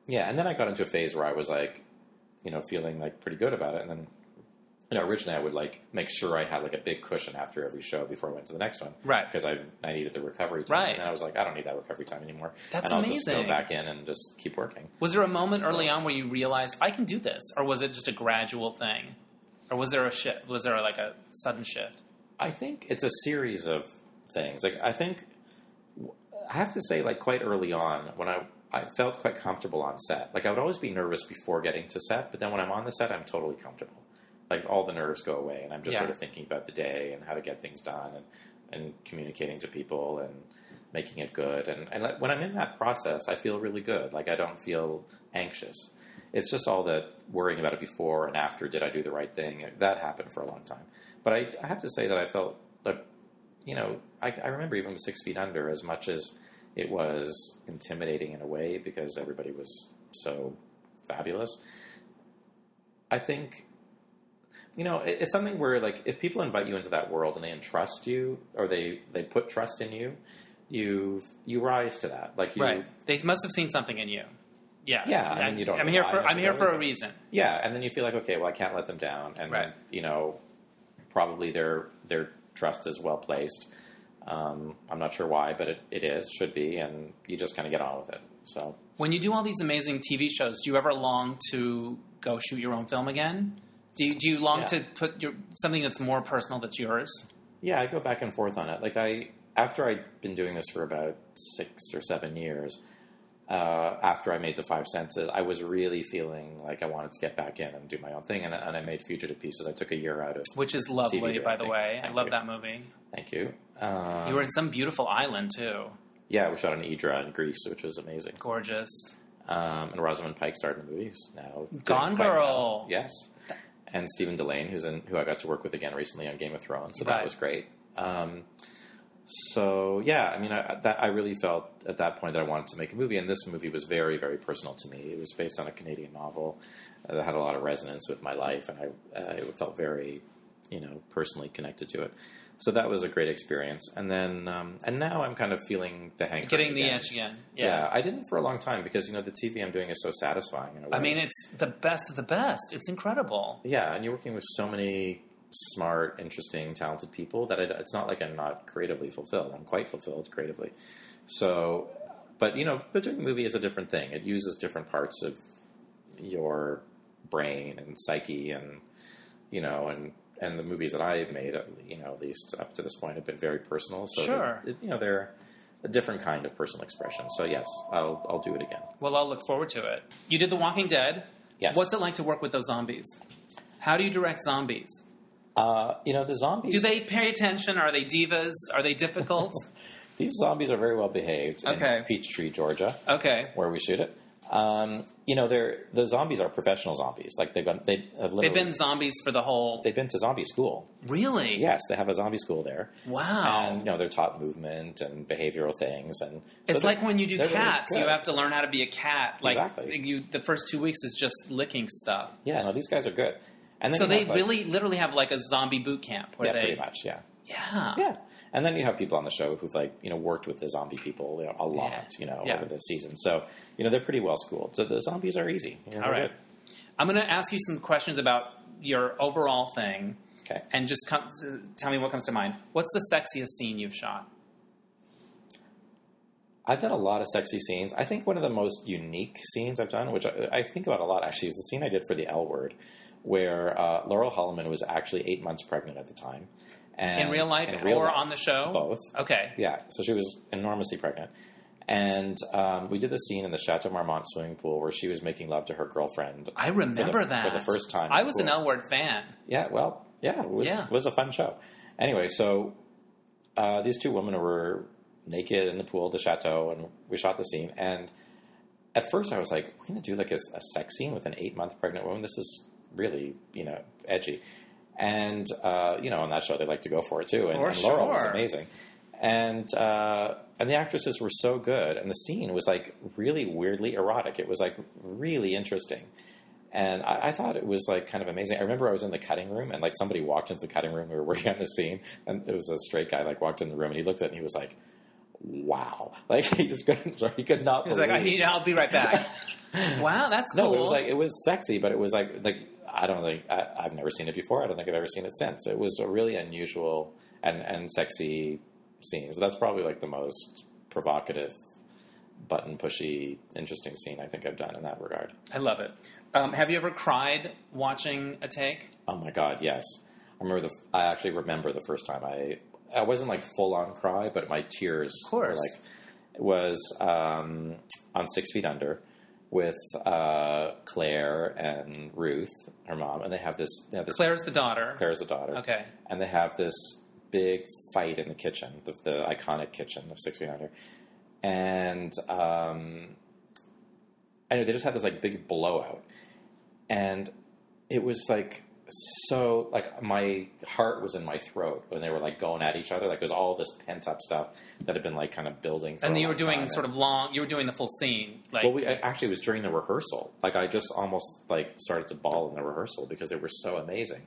Yeah, and then I got into a phase where I was like, you know, feeling like pretty good about it, and then. You know, originally I would like make sure I had like a big cushion after every show before I went to the next one, Right. Because I I needed the recovery time, Right. and I was like, I don't need that recovery time anymore, That's and I'll just go back in and just keep working. Was there a moment So- early on where you realized I can do this, or was it just a gradual thing, or was there a shift? Was there like a sudden shift? I think it's a series of things. Like I think I have to say, like quite early on, when I I felt quite comfortable on set. Like I would always be nervous before getting to set, but then when I'm on the set, I'm totally comfortable. Like all the nerves go away, and I'm just Yeah. sort of thinking about the day and how to get things done, and and communicating to people and making it good. And and like, when I'm in that process, I feel really good. Like I don't feel anxious. It's just all that worrying about it before and after. Did I do the right thing? That happened for a long time. But I, I have to say that I felt like, you know, I, I remember even with Six Feet Under, as much as it was intimidating in a way because everybody was so fabulous. I think, you know, it, it's something where like if people invite you into that world and they entrust you or they they put trust in you, you you rise to that. Like you, Right. They must have seen something in you. Yeah. Yeah, I mean, you don't I'm here for. I'm here for a reason. Yeah, and then you feel like, okay, well, I can't let them down, and Right. you know, probably their their trust is well placed. Um, I'm not sure why, but it, it is, should be, and you just kind of get on with it. So When you do all these amazing TV shows, do you ever long to go shoot your own film again? Do you, do you long Yeah. to put your something that's more personal that's yours? yeah, I go back and forth on it. Like I, after I'd been doing this for about six or seven years, uh, after I made the Five Senses, I was really feeling like I wanted to get back in and do my own thing, and, and I made Fugitive Pieces. I took a year out of. Which is lovely, by the way. I love you. that movie. Thank you. Um, You were in some beautiful island too. yeah, we shot in Idra in Greece, which was amazing. Gorgeous. Um, and Rosamund Pike starred in the movies now. Gone Girl. well. Yes. and Stephen Dillane, who's in, who I got to work with again recently on Game of Thrones, so Right. that was great. Um, so yeah, I mean, I, that, I really felt at that point that I wanted to make a movie, and this movie was very, very personal to me. It was based on a Canadian novel uh, that had a lot of resonance with my life, and I uh, it felt very, you know, personally connected to it. So that was a great experience, and then um, and now I'm kind of feeling the hankering. Getting the again. itch again. Yeah. Yeah. I didn't for a long time because you know the TV I'm doing is so satisfying. In a way. I mean, it's the best of the best. It's incredible. Yeah, and you're working with so many smart, interesting, talented people that it, it's not like I'm not creatively fulfilled. I'm quite fulfilled creatively. So, but you know, but doing a movie is a different thing. It uses different parts of your brain and psyche, and you know, and and the movies that I've made, you know, at least up to this point, have been very personal. So, Sure. it- you know, they're a different kind of personal expression. So, yes, I'll I'll do it again. Well, I'll look forward to it. You did The Walking Dead. Yes. What's it like to work with those zombies? How do you direct zombies? Uh, you know, the zombies. Do they pay attention? Are they divas? Are they difficult? (laughs) These zombies are very well behaved Okay. in Peachtree, Georgia, okay. where we shoot it. Um, you know, they're the zombies are professional zombies. Like they've gone, they have They've been zombies for the whole. they've been to zombie school. really? Yes, they have a zombie school there, Wow. and you know they're taught movement and behavioral things. And so it's like when you do they're really cats, you have to learn how to be a cat. Like Exactly. you, the first two weeks is just licking stuff. Yeah, no, these guys are good. And then So they have, like- really, literally have like a zombie boot camp where yeah, they, pretty much, yeah. yeah, Yeah, and then you have people on the show who've like you know worked with the zombie people you know, a lot, Yeah. you know, Yeah. over the season. So you know they're pretty well schooled. So the zombies are easy. You know, All good. I'm going to ask you some questions about your overall thing, Okay. and just come, tell me what comes to mind. What's the sexiest scene you've shot? I've done a lot of sexy scenes. I think one of the most unique scenes I've done, which I, I think about a lot actually, is the scene I did for the L Word, where uh, Laurel Holloman was actually eight months pregnant at the time. And In real life in real or life, on the show? Both. Okay. Yeah, so she was enormously pregnant. And um, we did the scene in the Chateau Marmont swimming pool where she was making love to her girlfriend. I remember for the, that for the first time. I was an. L Word fan. Yeah, well, yeah, it was Yeah. was a fun show. Anyway, so uh, these two women were naked in the pool, of the chateau, and we shot the scene. And at first, I was like, "We're going to do like a, a sex scene with an eight month pregnant woman. This is really, you know, edgy." And uh, you know, on that show, they like to go for it too. And, and Laurel was amazing. And uh, and the actresses were so good, and the scene was like really weirdly erotic. It was like really interesting. And I, I thought it was like kind of amazing. I remember I was in the cutting room and like somebody walked into the cutting room. We were working on the scene, and it was a straight guy like walked in the room and he looked at it and he was like, "Wow!" (laughs) Like he just couldn't, he could not. He was like, I need, I'll be right back. (laughs) wow, that's cool. no, it was like it was sexy, but it was like like I don't think I, I've never seen it before. I don't think I've ever seen it since. It was a really unusual and and sexy scene. So that's probably like the most provocative, button pushy, interesting scene I think I've done in that regard. I love it. Um, have you ever cried watching a take? Oh my god, yes. I remember the. I actually remember the first time I. I wasn't like full on cry, but my tears. Of course. Were like it was um, on Six Feet Under with uh, Claire and Ruth, her mom, and they have this. They have this. Claire's the daughter. Claire's the daughter. Okay. And they have this big fight in the kitchen, the, the iconic kitchen of Six Feet Under, and um, I know they just had this like big blowout, and it was like so like my heart was in my throat when they were like going at each other like it was all this pent up stuff that had been like kind of building for And you were doing time. sort of long. You were doing the full scene. Like, well we I, actually it was during the rehearsal like i just almost like started to bawl in the rehearsal because they were so amazing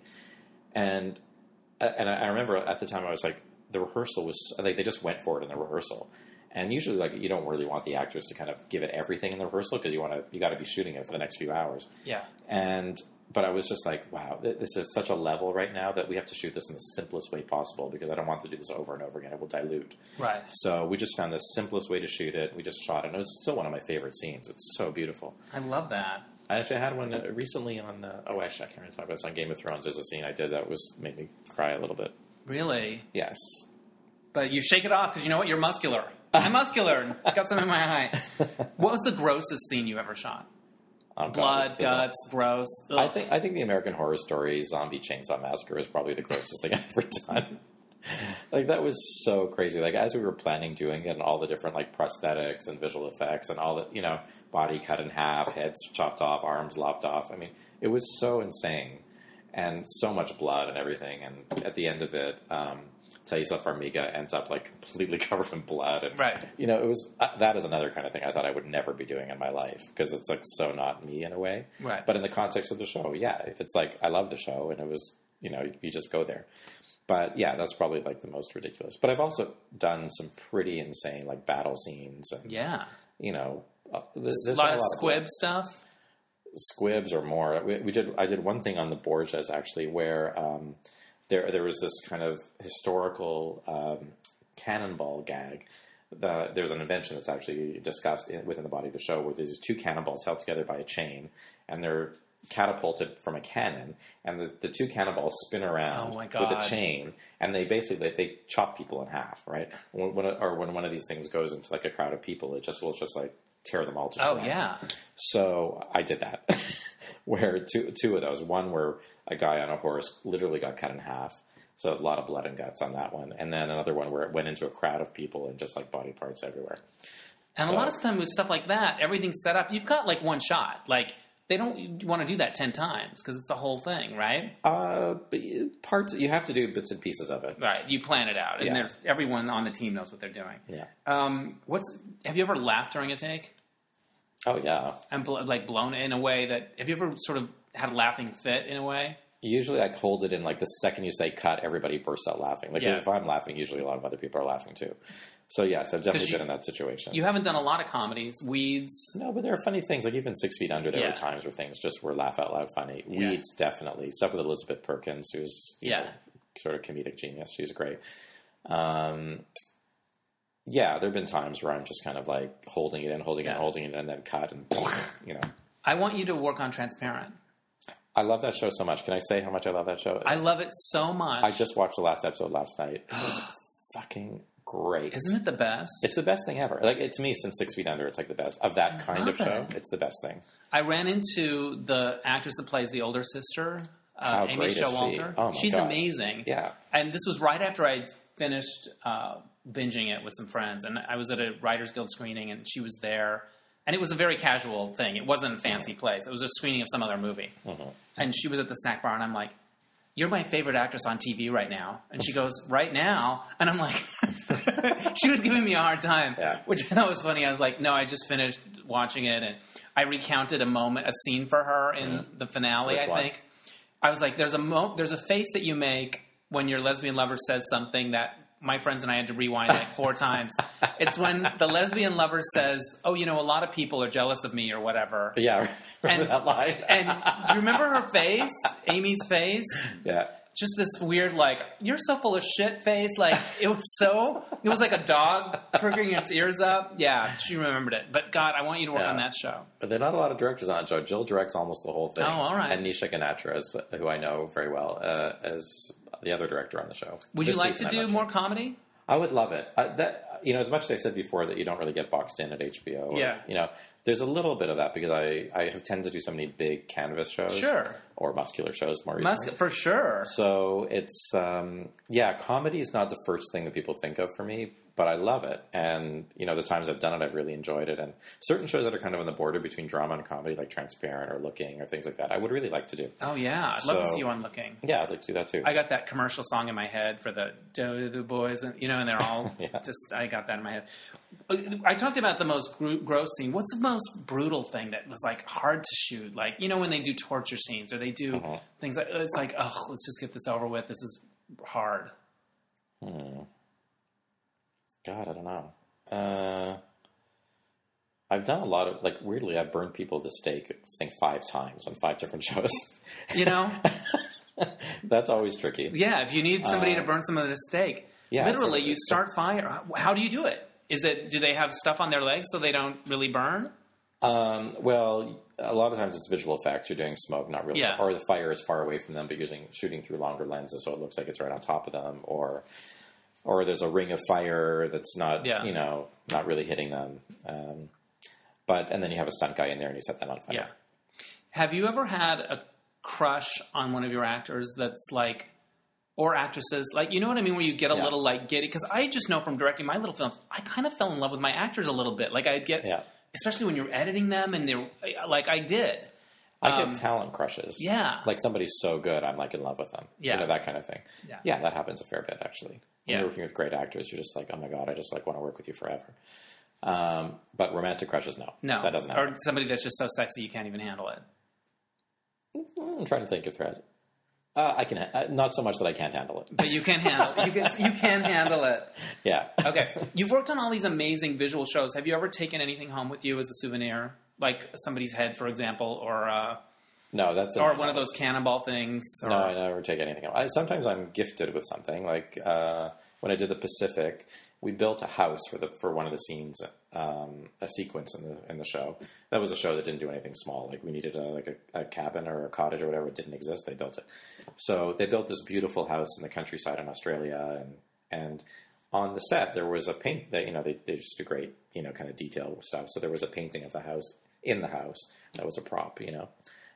and uh, and i I remember at the time i was like the rehearsal was like they just went for it in the rehearsal and usually like you don't really want the actors to kind of give it everything in the rehearsal because you want to you got to be shooting it for the next few hours yeah. and but I was just like, wow, this is such a level right now that we have to shoot this in the simplest way possible because I don't want to do this over and over again. It will dilute. Right. So we just found the simplest way to shoot it. We just shot it. And it was still one of my favorite scenes. It's so beautiful. I love that. I actually had one uh, recently on. Uh, oh, actually, I can't really talk about this on Game of Thrones. There's a scene I did that was made me cry a little bit. Really. Yes. But you shake it off because you know what? You're muscular. I'm muscular. And got some in my eye. (laughs) What was the grossest scene you ever shot? Blood, it's- guts, gross. Ugh. I think I think the American Horror Story Zombie Chainsaw Massacre is probably the grossest thing (laughs) I've ever done. like that was so crazy. Like as we were planning doing it, and all the different like prosthetics and visual effects, and all the you know body cut in half, heads chopped off, arms lopped off. I mean, it was so insane. and so much blood and everything. And at the end of it, um, Taissa Farmiga ends up like completely (laughs) covered in blood. And, Right. You know, it was uh, that is another kind of thing I thought I would never be doing in my life because it's like so not me in a way. Right. But in the context of the show, yeah, it's like I love the show, and it was you know you just go there. But yeah, that's probably like the most ridiculous. But I've also done some pretty insane like battle scenes, and Yeah. you know, uh, there's, A lot been of blood squib stuff. squibs or more. We, we did. I did one thing on the Borgias actually, where um, there there was this kind of historical um, cannonball gag. The, there's an invention that's actually discussed in, within the body of the show, where there's two cannonballs held together by a chain, and they're catapulted from a cannon, and the, the two cannonballs spin around Oh with a chain, and they basically they, they chop people in half, right? When, when, or when one of these things goes into like a crowd of people, it just will just like tear them all to Oh yeah. So I did that, (laughs) (laughs) where two two of those. One where a guy on a horse literally got cut in half, so a lot of blood and guts on that one, and then another one where it went into a crowd of people and just like body parts everywhere. And So- a lot of the time with stuff like that, everything's set up. You've got like one shot. Like they don't want to do that ten times because it's a whole thing, right? Uh, but parts you have to do bits and pieces of it. Right. You plan it out, and Yeah. there's everyone on the team knows what they're doing. Yeah. Um, what's have you ever laughed during a take Oh yeah. and bl- like blown in a way that have you ever sort of had a laughing fit in a way? Usually, I hold it in like the second you say cut, everybody bursts out laughing. Like Yeah. if I'm laughing, usually a lot of other people are laughing too. So yes, I've definitely you- been in that situation. You haven't done a lot of comedies. Weeds. No, but there are funny things. Like even Six Feet Under, there Yeah. were times where things just were laugh out loud funny. Yeah. Weeds, definitely. Stuff with Elizabeth Perkins, who's you Yeah. know, sort of comedic genius. She's great. Um, yeah, there have been times where I'm just kind of like holding it in, holding it, in, holding it, in, and then cut, and (laughs) you know. I want you to work on Transparent. I love that show so much. Can I say how much I love that show? I love it so much. I just watched the last episode last night. It was (gasps) fucking great. isn't it the best? It's the best thing ever. Like it, to me, since Six Feet Under, it's like the best of that kind of show. it. It's the best thing. I ran into the actress that plays the older sister, uh, Amy is she? Showalter. Oh, my She's God. amazing. Yeah. And this was right after I'd finished uh, binging it with some friends, and I was at a Writers Guild screening, and she was there. And it was a very casual thing. It wasn't a fancy place. It was a screening of some other movie. Mm-hmm. And she was at the snack bar, and I'm like, "You're my favorite actress on TV right now." And she goes, "Right now?" And I'm like, (laughs) she was giving me a hard time, Yeah. which I thought was funny. I was like, "No, I just finished watching it, and I recounted a moment, a scene for her in the finale. Which I one? think I was like, "There's a mo- there's a face that you make when your lesbian lover says something that." My friends and I had to rewind like four (laughs) times. It's when the lesbian lover says, "Oh, you know, a lot of people are jealous of me or whatever." Yeah, (laughs) remember And- that line? (laughs) And you remember her face, Amy's face? yeah. Just this weird, like, you're so full of shit face. Like, it was so, it was like a dog pricking its ears up. Yeah, she remembered it. But God, I want you to work Yeah. on that show. But there are not a lot of directors on that show. Jill directs almost the whole thing. Oh, all right. And Nisha Ganatra, who I know very well, uh, as the other director on the show. Would This you like to do more sure. comedy? I would love it. That you know, as much as I said before that you don't really get boxed in at HBO. Or, Yeah. You know, there's a little bit of that because I I have tended to do so many big canvas shows. Sure. Or muscular shows more recently. For sure. So it's um, yeah, comedy is not the first thing that people think of for me, but I love it. And you know, the times I've done it, I've really enjoyed it. And certain shows that are kind of on the border between drama and comedy, like Transparent or Looking or things like that, I would really like to do. Oh, yeah. I'd love to see you on Looking. Yeah, I'd like to do that too. I got that commercial song in my head for the Do the boys, and you know, and they're all (laughs) Yeah. just. I got that in my head. I talked about the most gro- gross scene. What's the most brutal thing that was like hard to shoot? Like you know when they do torture scenes or they do Uh-huh. things like it's like oh let's just get this over with. This is hard. God, I don't know. Uh, I've done a lot of like weirdly. I've burned people at the stake. I think five times on five different (laughs) shows. You know, (laughs) That's always tricky. yeah. If you need somebody to burn someone of the steak, Uh, yeah, literally you start fire. How do you do it? Is it do they have stuff on their legs so they don't really burn? Um, well, a lot of times it's visual effects. You're doing smoke, not really, Yeah. or the fire is far away from them, but using shooting through longer lenses, so it looks like it's right on top of them, or or there's a ring of fire that's not, Yeah. you know, not really hitting them. Um, but and then you have a stunt guy in there and you set them on fire. Yeah. Have you ever had a crush on one of your actors that's like, or actresses, like, you know what I mean? Where you get a Yeah. little like giddy? Because I just know from directing my little films, I kind of fell in love with my actors a little bit. Like, I get, Yeah. especially when you're editing them and they're like, I did. I Um, get talent crushes. yeah. Like somebody's so good, I'm like in love with them. Yeah. You know, that kind of thing. Yeah. Yeah that happens a fair bit actually. When Yeah. you're working with great actors, you're just like, oh my god, I just like want to work with you forever. Um, but romantic crushes, no, No, that doesn't happen. Or somebody that's just so sexy you can't even handle it. I'm trying to think if there has. Uh, I can, ha- uh, not so much that I can't handle it. But you can handle you can you can handle it. (laughs) Yeah. Okay, you've worked on all these amazing visual shows. Have you ever taken anything home with you as a souvenir, like somebody's head, for example, or uh, No, that's a or one of those cannonball things? Or, No, I never take anything. I, sometimes I'm gifted with something. Like uh, when I did the Pacific, we built a house for the for one of the scenes, um, a sequence in the in the show. That was a show that didn't do anything small. Like we needed a, like a, a cabin or a cottage or whatever. It didn't exist. They built it. So they built this beautiful house in the countryside in Australia, and and on the set there was a paint that you know they, they just do great you know kind of detail stuff. So there was a painting of the house in the house that was a prop, you know.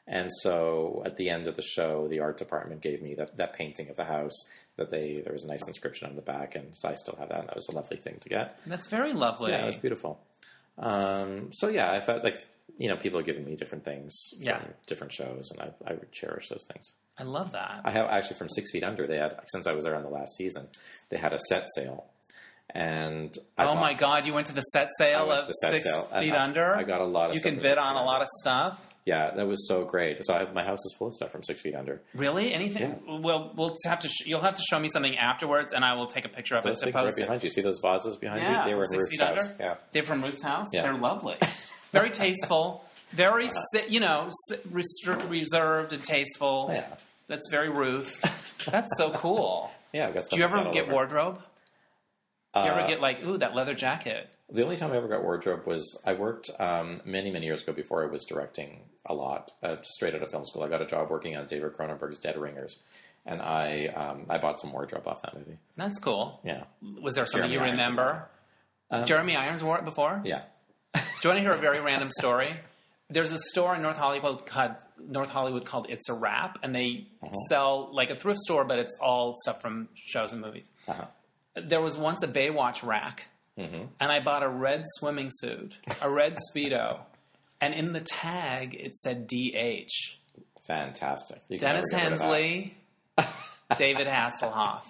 And so at the end of the show, the art department gave me that, that painting of the house that they there was a nice inscription on the back, and so I still have that. And that was a lovely thing to get. That's very lovely. Yeah, it was beautiful. Um, so yeah, I felt like you know people are giving me different things from Yeah. different shows, and I, I would cherish those things. I love that. I have actually from Six Feet Under. They had since I was there on the last season, they had a set sale, and I oh bought- my God! You went to the set sale of the set Six sale, Feet I- Under. I got a lot of stuff. You can bid on a lot of stuff. Yeah, that was so great. So I, my house is full of stuff from Six Feet Under. Really? Anything? Well, we'll have to. Sh- you'll have to show me something afterwards, and I will take a picture of Those it things right post it. behind you. See those vases behind Yeah, you? They were in Six house. Under? Yeah. They're from Ruth's house. Yeah. They're lovely, (laughs) very tasteful, very si- you know restri- reserved and tasteful. Yeah. That's very Ruth. That's so cool. (laughs) Yeah, I've got Do you stuff like that ever get over. wardrobe? Do you Uh, ever get like, ooh, that leather jacket? The only time I ever got wardrobe was I worked um, many, many years ago before I was directing a lot, uh, straight out of film school. I got a job working on David Cronenberg's Dead Ringers, and I um, I bought some wardrobe off that movie. That's cool. Yeah, Was there something Jeremy you Irons remember? Jeremy Irons wore it before. yeah. (laughs) Do you want to hear a very random story? There's a store in North Hollywood called North Hollywood called It's a Wrap, and they Uh-huh. sell like a thrift store, but it's all stuff from shows and movies. Uh-huh. There was once a Baywatch rack, Mm-hmm. and I bought a red swimming suit, a red speedo, and in the tag it said DH. Fantastic. You Dennis never get rid of that. Hensley, (laughs) David Hasselhoff.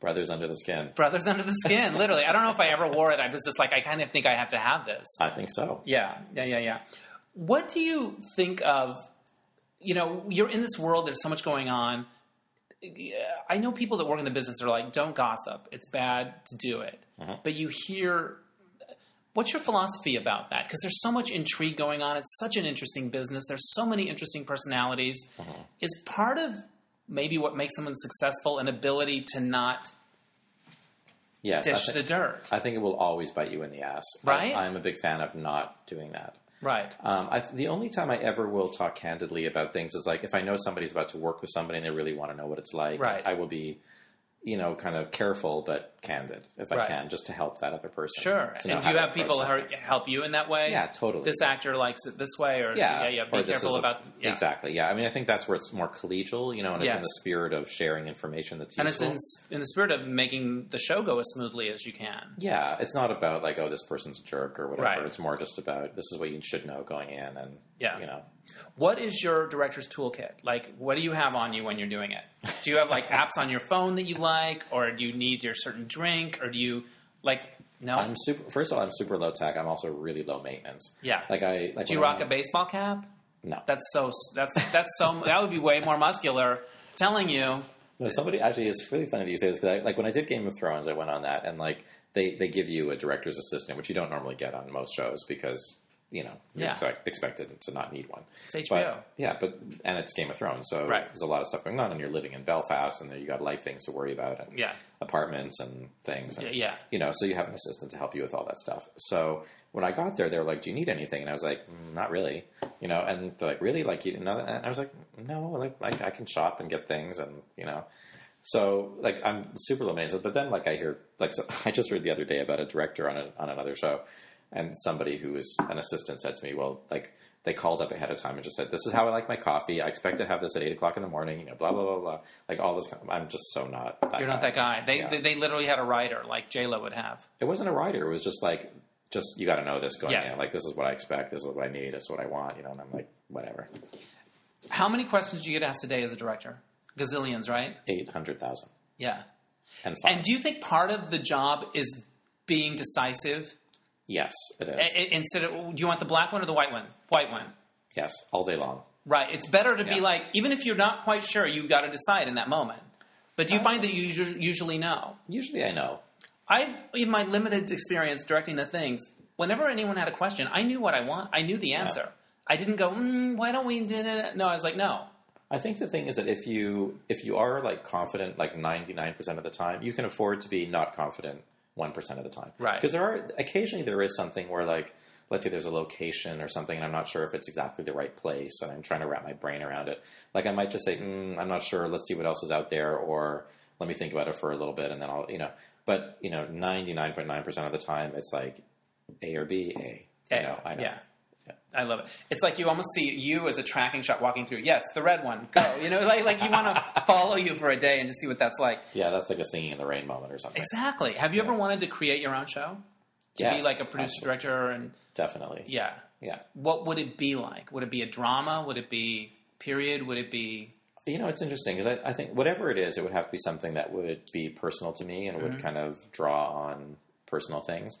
Brothers Under the Skin. Brothers Under the Skin, literally. I don't know if I ever wore it. I was just like, I kind of think I have to have this. I think so. Yeah, yeah, yeah, yeah. What do you think of? You know, you're in this world. There's so much going on. I know people that work in the business are like, "Don't gossip. It's bad to do it." Mm-hmm. But you hear, what's your philosophy about that? Because there's so much intrigue going on. It's such an interesting business. There's so many interesting personalities. Mm-hmm. Is part of maybe what makes someone successful an ability to not Yes, dish thi- the dirt, I think it will always bite you in the ass. Right? I, I'm a big fan of not doing that. Right? Um, I, the only time I ever will talk candidly about things is like if I know somebody's about to work with somebody and they really want to know what it's like. Right. I will be, you know, kind of careful but candid if I can, just to help that other person. Sure. And do you have people help you in that way? Yeah, totally. This actor likes it this way, or yeah, yeah, yeah. Be careful a- about yeah. exactly. Yeah, I mean, I think that's where it's more collegial, you know, and it's in the spirit of sharing information that's And it's in, in the spirit of making the show go as smoothly as you can. yeah, it's not about like, oh, this person's a jerk or whatever. Right. It's more just about this is what you should know going in, and Yeah. you know, What is your director's toolkit? Like, what do you have on you when you're doing it? Do you have like apps on your phone that you like, or do you need your certain drink, or do you like no? I'm super. First of all, I'm super low tech. I'm also really low maintenance. Yeah. like I like. do you rock I'm- a baseball cap? No, That's so. That's that's so. that would be way more muscular. Telling you, No, somebody actually it's really funny that you say this because like when I did Game of Thrones, I went on that and like they they give you a director's assistant, which you don't normally get on most shows because you know you're Yeah. expect- expected to not need one. It's But- HBO. yeah, but and it's Game of Thrones, so Right. there's a lot of stuff going on, and you're living in Belfast, and you got life things to worry about, and Yeah. apartments and things, and, Yeah, yeah. you know, so you have an assistant to help you with all that stuff. So when I got there, they were like, "Do you need anything?" And I was like, "Mm, "Not really," you know. And they're like, "Really? Like you know?" And I was like, "No, like, like I can shop and get things, and you know." So like I'm super maintenance, but then like I hear like so, (laughs) I just heard the other day about a director on a, on another show, and somebody who was an assistant said to me, "Well, like they called up ahead of time and just said, this is how I like my coffee. I expect to have this at eight o'clock in the morning. You know, blah blah blah blah. Like all this. kind of- I'm just so not. That You're not that guy. They, Yeah. they they literally had a writer like J Lo would have. It wasn't a writer. It was just like, just you got to know this going Yeah. in. Like this is what I expect. This is what I need. This is what I want. You know, and I'm like, whatever. How many questions do you get asked a day as a director? Gazillions, right? Eight hundred thousand Yeah. and five. And do you think part of the job is being decisive? Yes, it is. I- I- Instead of, do you want the black one or the white one? White one. yes, all day long. Right. It's better to be Yeah. like, even if you're not quite sure, you've got to decide in that moment. But do you find that you usu- usually know? Usually, I know. I, in my limited experience directing the things, whenever anyone had a question, I knew what I want. I knew the answer. I didn't go, mm, why don't we? do it?" No, I was like, no. I think the thing is that if you if you are like confident like ninety nine percent of the time, you can afford to be not confident one percent of the time. Right. Because there are occasionally there is something where like let's say there's a location or something and I'm not sure if it's exactly the right place and I'm trying to wrap my brain around it. Like I might just say, mm, I'm not sure. Let's see what else is out there, or let me think about it for a little bit and then I'll you know. But you know, ninety nine point nine percent of the time, it's like A or B, A. You know, I know. Yeah. I love it. It's like you almost see you as a tracking shot walking through. Yes, the red one, go. You know, like like you want to (laughs) follow you for a day and just see what that's like. Yeah, that's like a singing in the rain moment or something. Exactly. Have you ever wanted to create your own show? To be like a producer absolutely. director and Definitely. yeah. Yeah. What would it be like? Would it be a drama? Would it be period? Would it be You know, it's interesting because I, I think whatever it is, it would have to be something that would be personal to me and Mm-hmm. would kind of draw on personal things.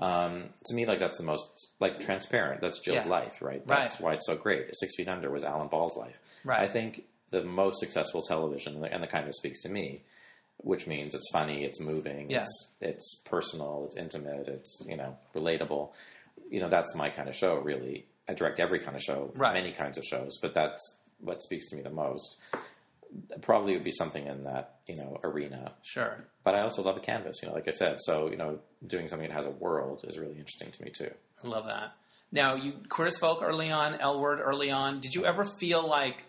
Um, to me, like that's the most like transparent. That's Jill's Yeah. life, right? That's Right. why it's so great. Six Feet Under was Alan Ball's life. Right. I think the most successful television and the kind that speaks to me, which means it's funny, it's moving, Yeah. it's it's personal, it's intimate, it's you know relatable. You know, that's my kind of show. Really, I direct every kind of show, Right. many kinds of shows, but that's what speaks to me the most probably would be something in that you know arena. sure? But I also love a canvas, you know, like I said. So you know, doing something that has a world is really interesting to me too. I love that. Now, you Queer as Folk early on, L Word early on. Did you ever feel like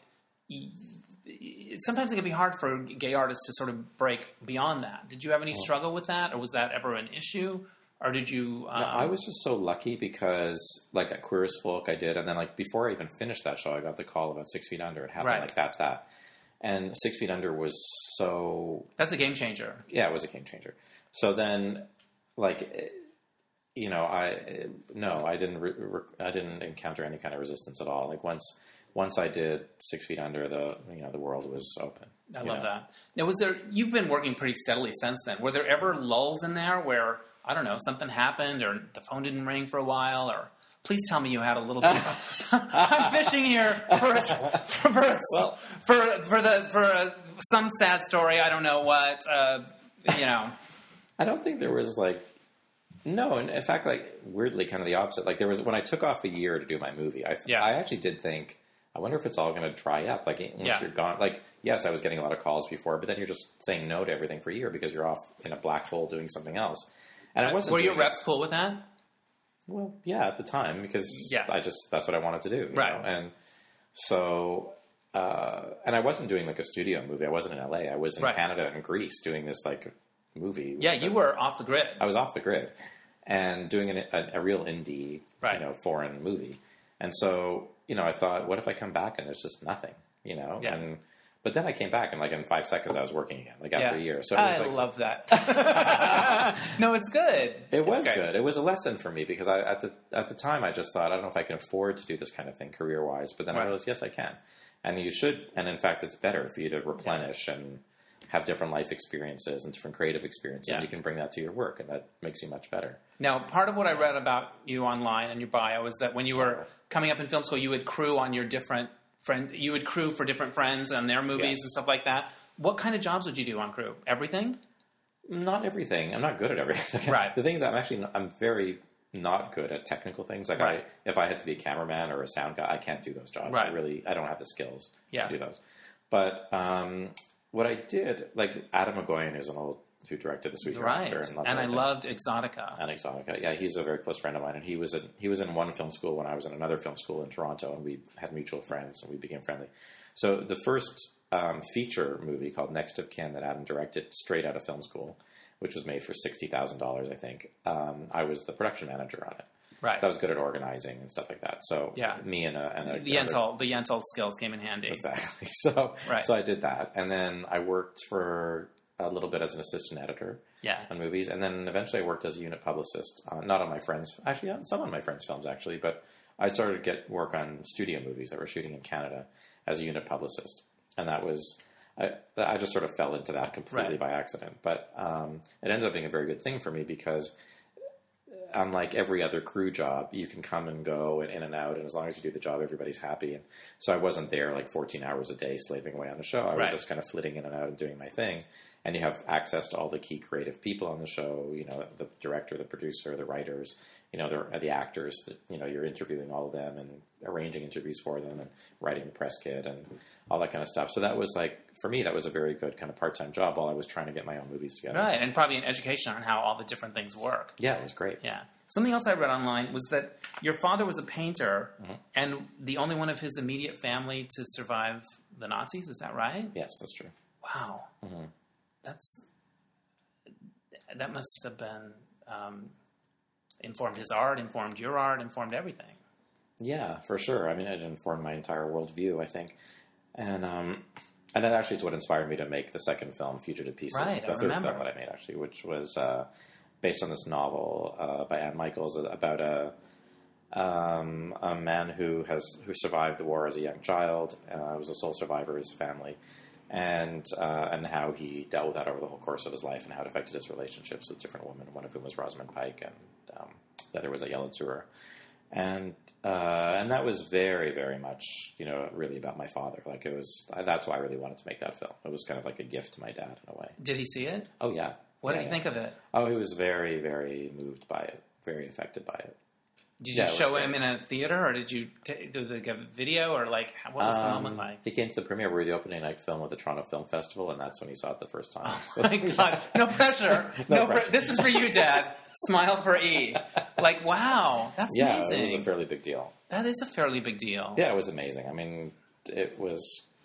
sometimes it can be hard for gay artists to sort of break beyond that? Did you have any struggle with that, or was that ever an issue, or did you? Um, No, I was just so lucky because like at Queer as Folk I did, and then like before I even finished that show, I got the call about Six Feet Under. It happened Right. like that, that, and Six Feet Under was so That's a game changer. yeah, it was a game changer. So then, like, you know, I no, I didn't, re- re- I didn't encounter any kind of resistance at all. Like once, once I did Six Feet Under, the you know the world was open. I love know. that. Now, was there? You've been working pretty steadily since then. Were there ever lulls in there where I don't know something happened, or the phone didn't ring for a while, or please tell me you had a little. Bit of, (laughs) I'm fishing here for a, for a, Well- for for the for a, some sad story. I don't know what. Uh, you know, I don't think there was like. No, and in fact, like weirdly, kind of the opposite. Like there was when I took off a year to do my movie. I Yeah. I actually did think. I wonder if it's all going to dry up. Like once Yeah. you're gone. Like yes, I was getting a lot of calls before, but then you're just saying no to everything for a year because you're off in a black hole doing something else. And I wasn't. were your reps cool with that? Well, yeah, at the time because Yeah. I just that's what I wanted to do, you Right. know? And so, uh, and I wasn't doing like a studio movie. I wasn't in LA. I was in Right. Canada and Greece doing this like movie. Yeah, you were off the grid. I was off the grid and doing an, a, a real indie, Right. you know, foreign movie. And so, you know, I thought, what if I come back and there's just nothing, you know? Yeah. And but then I came back and like in five seconds I was working again, like after yeah. a year. So it was I like, love that. (laughs) (laughs) no, it's good. It was It's good. It was a lesson for me because I at the at the time I just thought I don't know if I can afford to do this kind of thing career wise, but then I realized yes I can, and you should. And in fact, it's better for you to replenish and have different life experiences and different creative experiences, Yeah. and you can bring that to your work, and that makes you much better. Now, part of what I read about you online and your bio is that when you were coming up in film school, you would crew on your different friend. You would crew for different friends and their movies Yes. and stuff like that. What kind of jobs would you do on crew? Everything? Not everything. I'm not good at everything. (laughs) Right. the things I'm actually I'm very not good at technical things. Like Right. I, if I had to be a cameraman or a sound guy, I can't do those jobs. Right. I really, I don't have the skills Yeah. to do those. But um, what I did, like Atom Egoyan, is an old who directed the Sweet Right. Hereafter and, And I loved Exotica. and Exotica. Yeah, he's a very close friend of mine, and he was in, he was in one film school when I was in another film school in Toronto, and we had mutual friends, and we became friendly. So the first um, feature movie called Next of Kin that Atom directed straight out of film school, which was made for sixty thousand dollars, I think. Um, I was the production manager on it. Right. So I was good at organizing and stuff like that. So Yeah. me and a, and a the Yentl, the Yentl skills came in handy. Exactly. (laughs) So Right. so I did that, and then I worked for a little bit as an assistant editor Yeah. on movies, and then eventually I worked as a unit publicist, uh, not on my friends, actually on some of my friends' films actually, but I started to get work on studio movies that were shooting in Canada, as a unit publicist, and that was. I, I just sort of fell into that completely Right. by accident, but um, it ended up being a very good thing for me because unlike every other crew job, you can come and go and in and out, and as long as you do the job, everybody's happy. And so I wasn't there like 14 hours a day slaving away on the show. I Right. was just kind of flitting in and out and doing my thing. And you have access to all the key creative people on the show. You know, the director, the producer, the writers. You know, the, the actors. That you know, you're interviewing all of them and arranging interviews for them and writing the press kit and all that kind of stuff. So that was like for me, that was a very good kind of part time job while I was trying to get my own movies together. Right, and probably an education on how all the different things work. Yeah, it was great. Yeah. Something else I read online was that your father was a painter Mm-hmm. and the only one of his immediate family to survive the Nazis. Is that right? Yes, that's true. Wow. Mm-hmm. That's that must have been um, informed his art, informed your art, informed everything. Yeah, for sure. I mean, it informed my entire worldview, I think, and um, and that actually is what inspired me to make the second film, Fugitive Pieces, Right, the I third remember. film that I made actually, which was uh, based on this novel uh, by Anne Michaels about a um, a man who has who survived the war as a young child, uh, was a sole survivor of his family, and uh, and how he dealt with that over the whole course of his life, and how it affected his relationships with different women. One of whom was Rosamund Pike, and um, the other was Ayelet Zurer, and uh, and that was very very much you know really about my father. Like it was that's why I really wanted to make that film. It was kind of like a gift to my dad in a way. Did he see it? Oh yeah. What Yeah, did he yeah. think of it? Oh, he was very very moved by it, very affected by it. Did you was show him in a theater, or did you t- do like a video, or like what was the Um, moment like? He came to the premiere. We were the opening night film at the Toronto Film Festival, and that's when he saw it the first time. So- (laughs) My (laughs) God, no pressure. (laughs) No no, pre- pressure. This is for you, Dad. Smile for E. Like, wow, that's yeah, amazing. it was a fairly big deal. that is a fairly big deal. Yeah, it was amazing. I mean, it was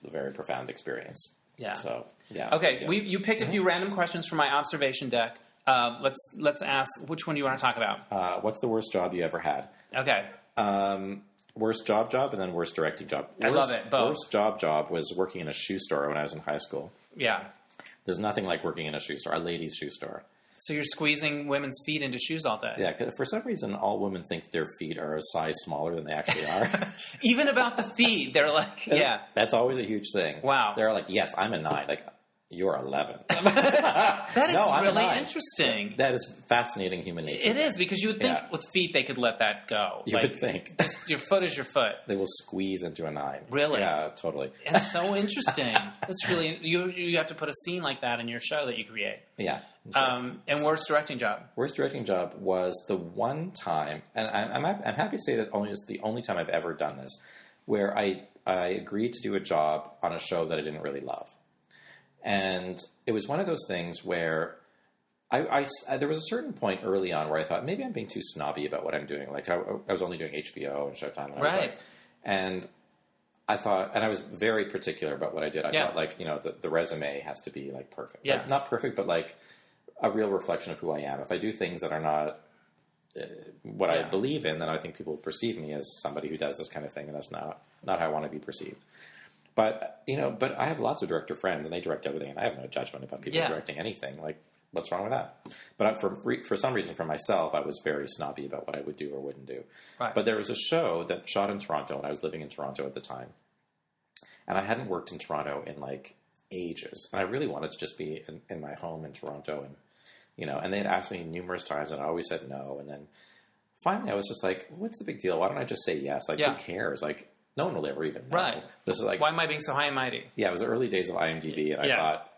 a very profound experience. Yeah. So yeah. Okay, we, you picked a few random questions from my observation deck. Uh, let's let's ask which one do you want to talk about. Uh, what's the worst job you ever had? Okay, Um, worst job job and then worst directing job. I Worst- love it, both. Worst job job was working in a shoe store when I was in high school. yeah. There's nothing like working in a shoe store, a ladies' shoe store. So you're squeezing women's feet into shoes all day. Yeah, 'cause for some reason, all women think their feet are a size smaller than they actually are. (laughs) Even about the feet, they're like, (laughs) yeah. That's always a huge thing. Wow. They're like, yes, I'm a nine. Like, you're 11. (laughs) That is No, really interesting. that is fascinating human nature. It is because you would think Yeah. with feet they could let that go. You like, would think. (laughs) just your foot is your foot. they will squeeze into a nine. Really? Yeah, totally. And it's so (laughs) interesting. That's really you. You have to put a scene like that in your show that you create. Yeah. Um, and worst directing job. Worst directing job was the one time, and I'm, I'm, I'm happy to say that only is the only time I've ever done this, where I I agreed to do a job on a show that I didn't really love, and it was one of those things where I, I s- there was a certain point early on where I thought maybe I'm being too snobby about what I'm doing. Like I, I was only doing HBO and Showtime, and I was Right. like, and I thought, and I was very particular about what I did. I Yeah. thought like you know the, the resume has to be like perfect, Yeah. Like, not perfect, but like a real reflection of who I am. If I do things that are not uh, what I believe in, then I think people perceive me as somebody who does this kind of thing, and that's not not how I want to be perceived. But you know, but I have lots of director friends, and they direct everything, and I have no judgment about people Yeah. directing anything. Like, what's wrong with that? But for for some reason, for myself, I was very snobby about what I would do or wouldn't do. Right. But there was a show that shot in Toronto, and I was living in Toronto at the time, and I hadn't worked in Toronto in like ages, and I really wanted to just be in, in my home in Toronto, and you know, and they had asked me numerous times, and I always said no, and then finally I was just like, what's the big deal? Why don't I just say yes? Like, Yeah. who cares? Like, no one will ever even know. Right. This is like, Why am I being so high and mighty? yeah, it was the early days of IMDb, and I thought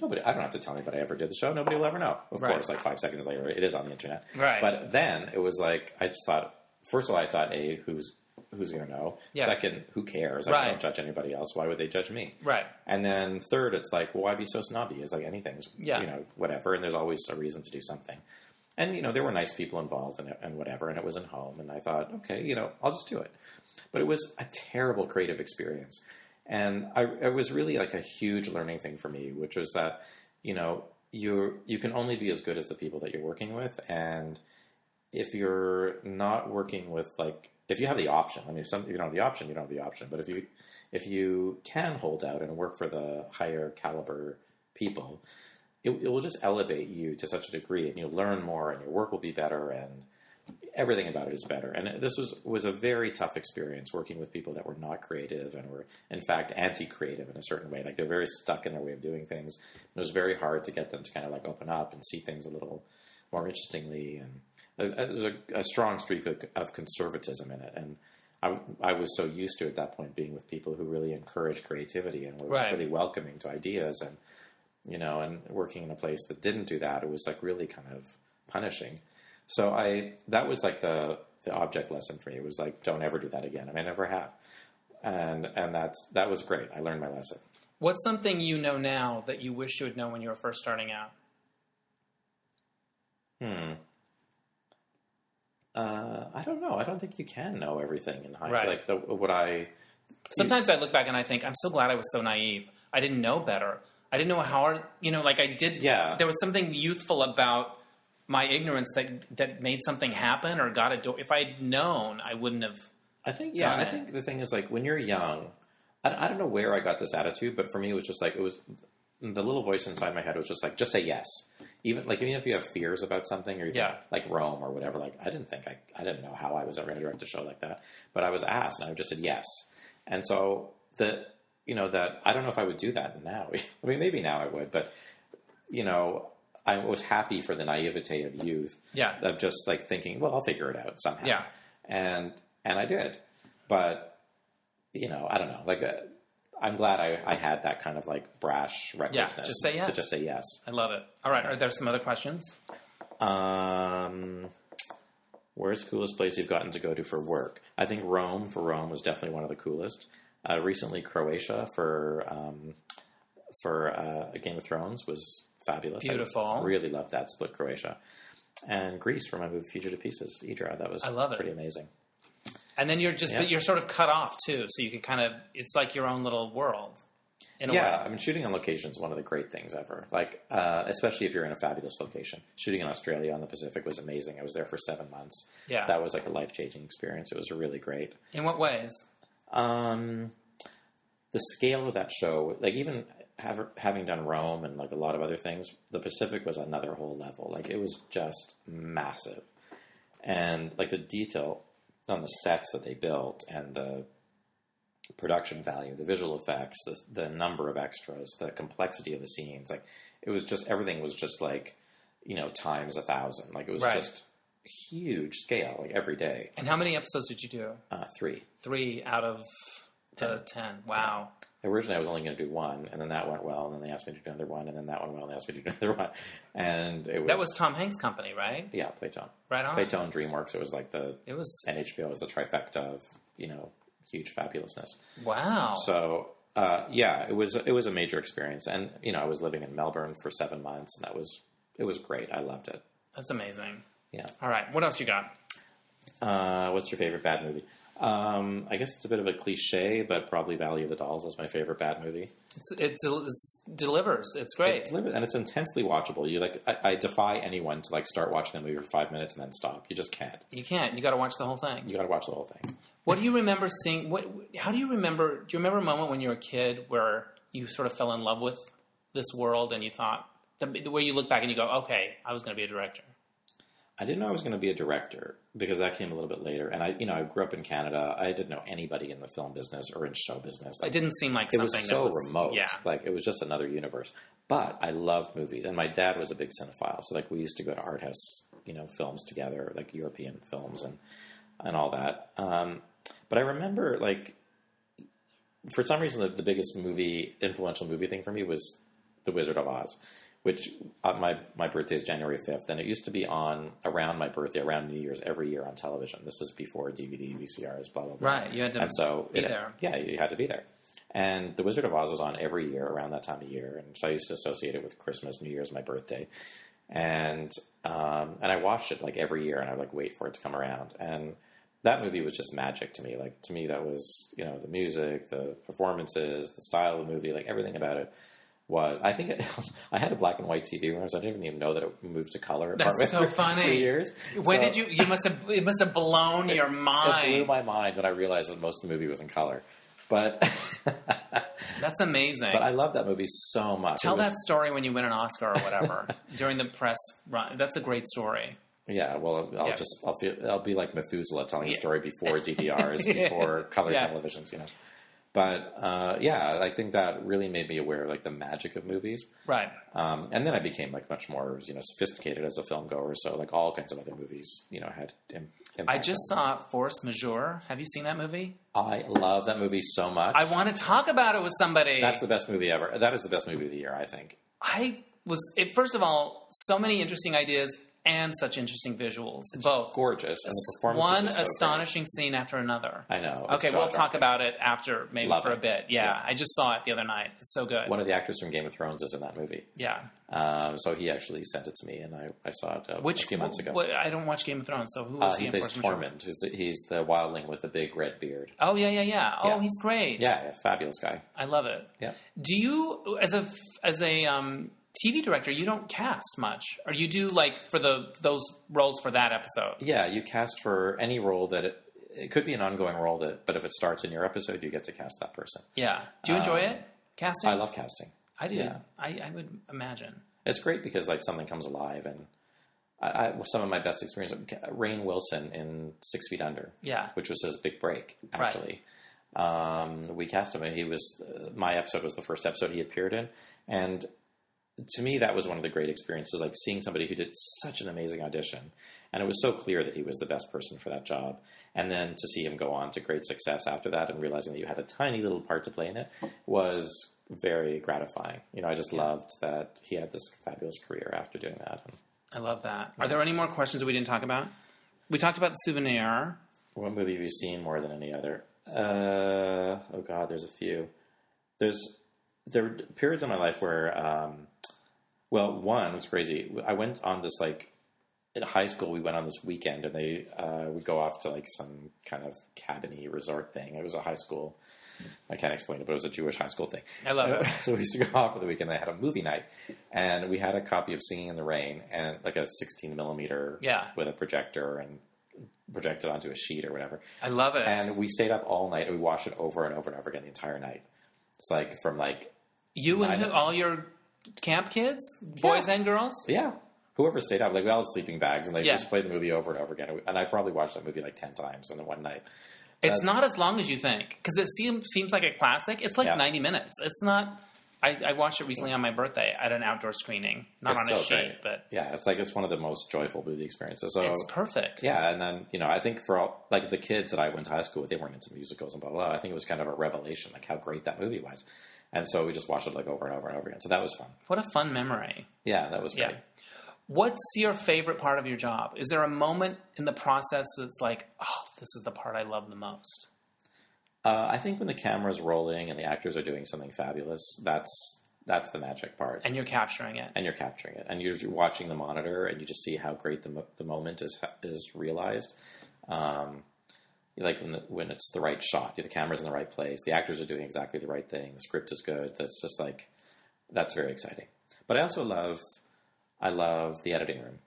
nobody. I don't have to tell anybody I ever did the show. Nobody will ever know. Of Right. course, like five seconds later, it is on the internet. Right. But then it was like I just thought. First of all, I thought, a who's who's going to know? Yeah. Second, who cares? Like, I don't judge anybody else. Why would they judge me? Right. And then third, it's like, well, why be so snobby? It's like anything's, Yeah. you know, whatever. And there's always a reason to do something. And you know, there were nice people involved and, and whatever. And it was in home. And I thought, okay, you know, I'll just do it. But it was a terrible creative experience. And I, it was really like a huge learning thing for me, which was that, you know, you you can only be as good as the people that you're working with. And if you're not working with like if you have the option, I mean, if, some, if you don't have the option, you don't have the option. But if you if you can hold out and work for the higher caliber people, it, it will just elevate you to such a degree, and you'll learn more, and your work will be better, and everything about it is better. And this was was a very tough experience working with people that were not creative and were in fact anti-creative in a certain way. Like they're very stuck in their way of doing things. It was very hard to get them to kind of like open up and see things a little more interestingly. And uh, uh, there's a, a strong streak of, of conservatism in it. And I, I was so used to at that point being with people who really encourage creativity and were Right. really welcoming to ideas and you know and working in a place that didn't do that it was like really kind of punishing so i that was like the the object lesson for me it was like don't ever do that again and i never have and and that's that was great i learned my lesson What's something you know now that you wish you had known when you were first starting out? hmm uh, I don't know. I don't think you can know everything in high. Right. Like the, what I Sometimes I look back and I think I'm so glad I was so naive. I didn't know better. I didn't know how you know, like I did. Yeah. there was something youthful about my ignorance that that made something happen or got a door. If I'd known, I wouldn't have. I think yeah. I it. think the thing is like when you're young, I, I don't know where I got this attitude, but for me it was just like it was the little voice inside my head was just like just say yes. Even like even if you have fears about something or you Yeah. think, like Rome or whatever, like I didn't think I I didn't know how I was ever going to direct a show like that, but I was asked and I just said yes. And so the you know that I don't know if I would do that now. (laughs) I mean maybe now I would, but you know I was happy for the naivete of youth Yeah, of just like thinking, well, I'll figure it out somehow. Yeah. and and I did, but you know, I don't know. Like, uh, I'm glad I, I had that kind of like brash recklessness just say yes. to just say yes. I love it. All right, are there some other questions? Um, where's the coolest place you've gotten to go to for work? I think Rome for Rome was definitely one of the coolest. Uh, recently, Croatia for um, for uh, Game of Thrones was fabulous. I Beautiful. really loved that Split Croatia. And Greece for my movie Fugitive Pieces, Idra. That was I love it. pretty amazing. And then you're just Yeah. but you're sort of cut off too, so you can kind of it's like your own little world. In a Yeah. I mean, shooting on location is one of the great things ever. Like, uh, especially if you're in a fabulous location. Shooting in Australia on the Pacific was amazing. I was there for seven months. Yeah. that was like a life changing experience. It was really great. In what ways? Um, the scale of that show, like even having done Rome and like a lot of other things, the Pacific was another whole level. Like it was just massive, and like the detail on the sets that they built and the production value, the visual effects, the the number of extras, the complexity of the scenes, like it was just everything was just like you know times a thousand. Like it was Right. just huge scale, like every day. And how many episodes did you do? Uh, three. Three out of uh, ten. Wow. Originally I was only going to do one, and then that went well, and then they asked me to do another one, and then that went well, and they asked me to do (laughs) another one, and it was That was Tom Hanks' company, right? yeah, Playtone, Right on. Playtone, DreamWorks. It was like the It was and HBO was the trifecta of you know huge fabulousness. wow. So uh, yeah, it was it was a major experience, and you know I was living in Melbourne for seven months, and that was it was great. I loved it. That's amazing. Yeah. All right, what else you got? Uh, what's your favorite bad movie? Um, I guess it's a bit of a cliche, but probably Valley of the Dolls is my favorite bad movie. It's it's, it's delivers. It's great. It's limited, and it's intensely watchable. You like, I, I defy anyone to like start watching the movie for five minutes and then stop. You just can't. You can't. You got to watch the whole thing. You got to watch the whole thing. What do you remember seeing? What? How do you remember? Do you remember a moment when you were a kid where you sort of fell in love with this world and you thought the, the way you look back and you go, okay, I was going to be a director. I didn't know I was going to be a director because that came a little bit later. And I, you know, I grew up in Canada. I didn't know anybody in the film business or in show business. Like, It didn't seem like it something was so that was, remote. Yeah, Like it was just another universe. But I loved movies, and my dad was a big cinephile. So like we used to go to art house, you know, films together, like European films and and all that. Um, but I remember like for some reason the, the biggest movie influential movie thing for me was The Wizard of Oz. Which uh, my my birthday is January fifth, and it used to be on around my birthday, around New Year's, every year on television. This is before DVD, VCRs, blah blah blah. right. You had to And so be it- there. Yeah, you had to be there. And The Wizard of Oz was on every year around that time of year, and so I used to associate it with Christmas, New Year's, my birthday, and um, and I watched it like every year, and I would like wait for it to come around, and that movie was just magic to me. Like to me, that was you know the music, the performances, the style of the movie, like everything about it was. I think it, (laughs) I had a black and white TV when I was. I didn't even know that it moved to color. That's so (laughs) funny. through years. When So- did you? You must have. It must have blown (laughs) your mind. it blew my mind when I realized that most of the movie was in color. But That's amazing. but I love that movie so much. Tell was- that story when you win an Oscar or whatever during the press run. That's a great story. Yeah, well, I'll Yeah. just I'll feel I'll be like Methuselah telling a story before DVRs, before color Yeah. televisions, you know. But uh, yeah, I think that really made me aware of like the magic of movies. Right. Um, and then I became like much more you know sophisticated as a film goer. So like all kinds of other movies, you know, had Im- I just saw Force Majeure. Have you seen that movie? I love that movie so much. I want to talk about it with somebody. That's the best movie ever. That is the best movie of the year, I think. I was it, first of all so many interesting ideas and such interesting visuals. It's Both Gorgeous, and the performance. one is just so great. astonishing scene after another. I know. Okay, we'll talk about it after maybe Love for a bit. Yeah, Yeah. I just saw it the other night. It's so good. One of the actors from Game of Thrones is in that movie. yeah. Um, so he actually sent it to me, and I, I saw it uh, Which a few months ago. what- I don't watch Game of Thrones, so who uh, is he plays Tormund. He's the, he's the wildling with the big red beard. Oh yeah, yeah, yeah. Oh, Yeah. he's great. Yeah, he's a fabulous guy. I love it. Yeah. Do you, as a as a um, TV director, you don't cast much, or you do like for the those roles for that episode? Yeah, you cast for any role that it, it could be an ongoing role that, but if it starts in your episode, you get to cast that person. Yeah. Do you enjoy Um, it? Casting? I love casting. I do. yeah. I, I would imagine. It's great because like something comes alive, and I, I, some of my best experience. Rainn Wilson in Six Feet Under, Yeah. which was his big break. Actually, um, we cast him. and He was uh, my episode was the first episode he appeared in, and to me that was one of the great experiences. Like seeing somebody who did such an amazing audition, and it was so clear that he was the best person for that job. And then to see him go on to great success after that, and realizing that you had a tiny little part to play in it, was very gratifying. You know, I just loved that he had this fabulous career after doing that. And I love that. Are there any more questions that we didn't talk about? We talked about the souvenir. What movie have you seen more than any other? Uh, oh God, there's a few. There's there were periods in my life where, um, well, one was crazy. I went on this like in high school. We went on this weekend, and they uh, would go off to like some kind of cabiny resort thing. It was a high school. I can't explain it, but it was a Jewish high school thing. I love it. (laughs) so we used to go off for the weekend. They had a movie night, and we had a copy of Singing in the Rain and like a 16 millimeter, Yeah. with a projector and projected onto a sheet or whatever. I love it. And we stayed up all night and we watched it over and over and over again the entire night. It's like from like you and who, all your camp kids, boys and girls. yeah, whoever stayed up like we all had sleeping bags and they Yeah. just played the movie over and over again. And I probably watched that movie like ten times in one night. It's not as long as you think because it seems seems like a classic. It's like Yeah. ninety minutes. It's not. I, I watched it recently on my birthday at an outdoor screening, not It's on so a sheet, great. but Yeah, it's like it's one of the most joyful movie experiences. So it's perfect. yeah, and then you know I think for all like the kids that I went to high school with, they weren't into musicals and blah blah. blah. I think it was kind of a revelation like how great that movie was. And so we just watched it like over and over and over again. So that was fun. What a fun memory. Yeah, that was great. Yeah. What's your favorite part of your job? Is there a moment in the process that's like, oh, this is the part I love the most? Uh, I think when the camera's rolling and the actors are doing something fabulous, that's that's the magic part. And you're capturing it. and you're capturing it, and you're watching the monitor, and you just see how great the mo- the moment is is realized. Um, like when the, when it's the right shot, the camera's in the right place, the actors are doing exactly the right thing, the script is good. That's just like that's very exciting. But I also love I love the editing room.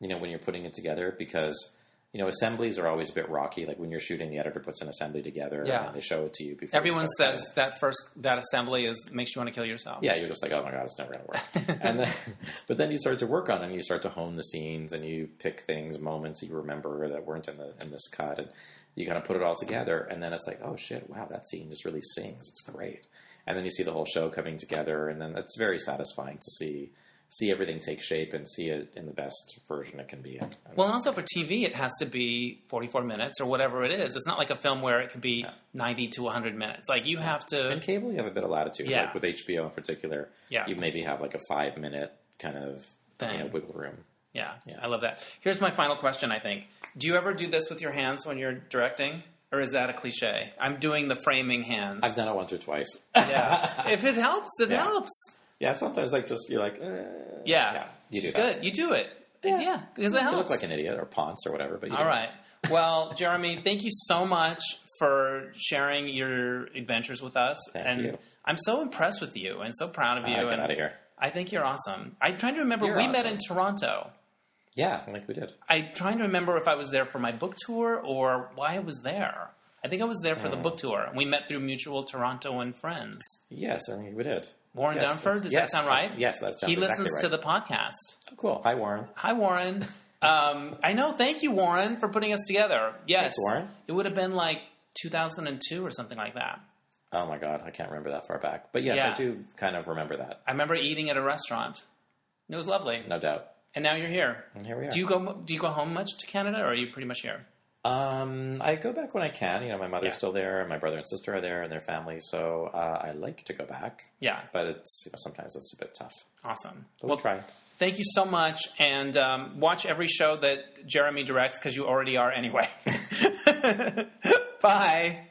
You know when you're putting it together because. You know, assemblies are always a bit rocky. Like when you're shooting, the editor puts an assembly together Yeah. and they show it to you before. Everyone start says that first that assembly is makes you want to kill yourself. yeah, you're just like, oh my god, it's never going to work. (laughs) and then, but then you start to work on it, and you start to hone the scenes, and you pick things, moments that you remember that weren't in the in this cut, and you kind of put it all together, and then it's like, oh shit, wow, that scene just really sings. It's great. And then you see the whole show coming together, and then that's very satisfying to see see everything take shape and see it in the best version it can be in. Well, and also for TV, it has to be 44 minutes or whatever it is. It's not like a film where it can be 90 to 100 minutes. Like you have to. In cable, you have a bit of latitude. Yeah. Like with HBO in particular, Yeah. you maybe have like a five minute kind of you know, wiggle room. Yeah, I love that. Here's my final question. I think. Do you ever do this with your hands when you're directing, or is that a cliche? I'm doing the framing hands. I've done it once or twice. yeah, if it helps, it (laughs) Yeah. helps. Yeah, sometimes like just you're like, eh. Yeah. yeah, you do that. Good, you do it. Yeah, because it You helps. look like an idiot or Ponce or whatever, but you All do it. right. Well, (laughs) Jeremy, thank you so much for sharing your adventures with us. Thank and you. I'm so impressed with you and so proud of you. Uh, get and out of here. I think you're awesome. I'm trying to remember. You're we met in Toronto. Yeah, I like we did. I'm trying to remember if I was there for my book tour or why I was there. I think I was there for the Mm. book tour. And we met through mutual Toronto and friends. Yes, I think we did. Warren Yes, Dunford, does yes. that sound right? Yes, that sounds He exactly listens right. to the podcast. Oh, cool. Hi, Warren. Hi, Warren. (laughs) Um, I know. Thank you, Warren, for putting us together. Yes, Thanks, Warren. It would have been like 2002 or something like that. Oh my god, I can't remember that far back. But yes, Yeah. I do kind of remember that. I remember eating at a restaurant. It was lovely. No doubt. And now you're here. And here we are. Do you go? Do you go home much to Canada, or are you pretty much here? Um, I go back when I can. You know, my mother's Yeah. still there, and my brother and sister are there, and their families. So uh, I like to go back, Yeah, but it's you know, sometimes it's a bit tough. awesome. But we'll try. Thank you so much, and um, watch every show that Jeremy directs because you already are anyway. (laughs) Bye.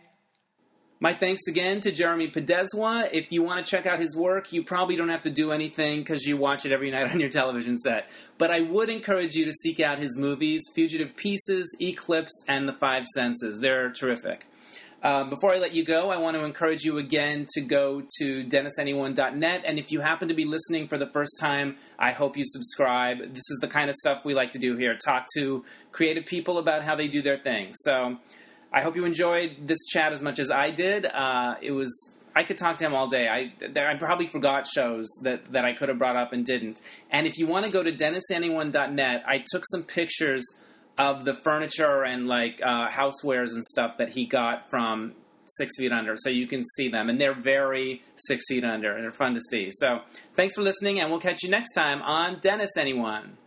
My thanks again to Jeremy Podeswa. If you want to check out his work, you probably don't have to do anything because you watch it every night on your television set. But I would encourage you to seek out his movies Fugitive Pieces, Eclipse, and The Five Senses. They're terrific. Um, before I let you go, I want to encourage you again to go to DennisAnyone.net. And if you happen to be listening for the first time, I hope you subscribe. This is the kind of stuff we like to do here talk to creative people about how they do their thing. So I hope you enjoyed this chat as much as I did. Uh, it was. I could talk to him all day. I, there, I probably forgot shows that, that I could have brought up and didn't. And if you want to go to DennisAnyone.net, I took some pictures of the furniture and like uh, housewares and stuff that he got from Six Feet Under, so you can see them, and they're very Six Feet Under, and they're fun to see. So, thanks for listening, and we'll catch you next time on Dennis Anyone.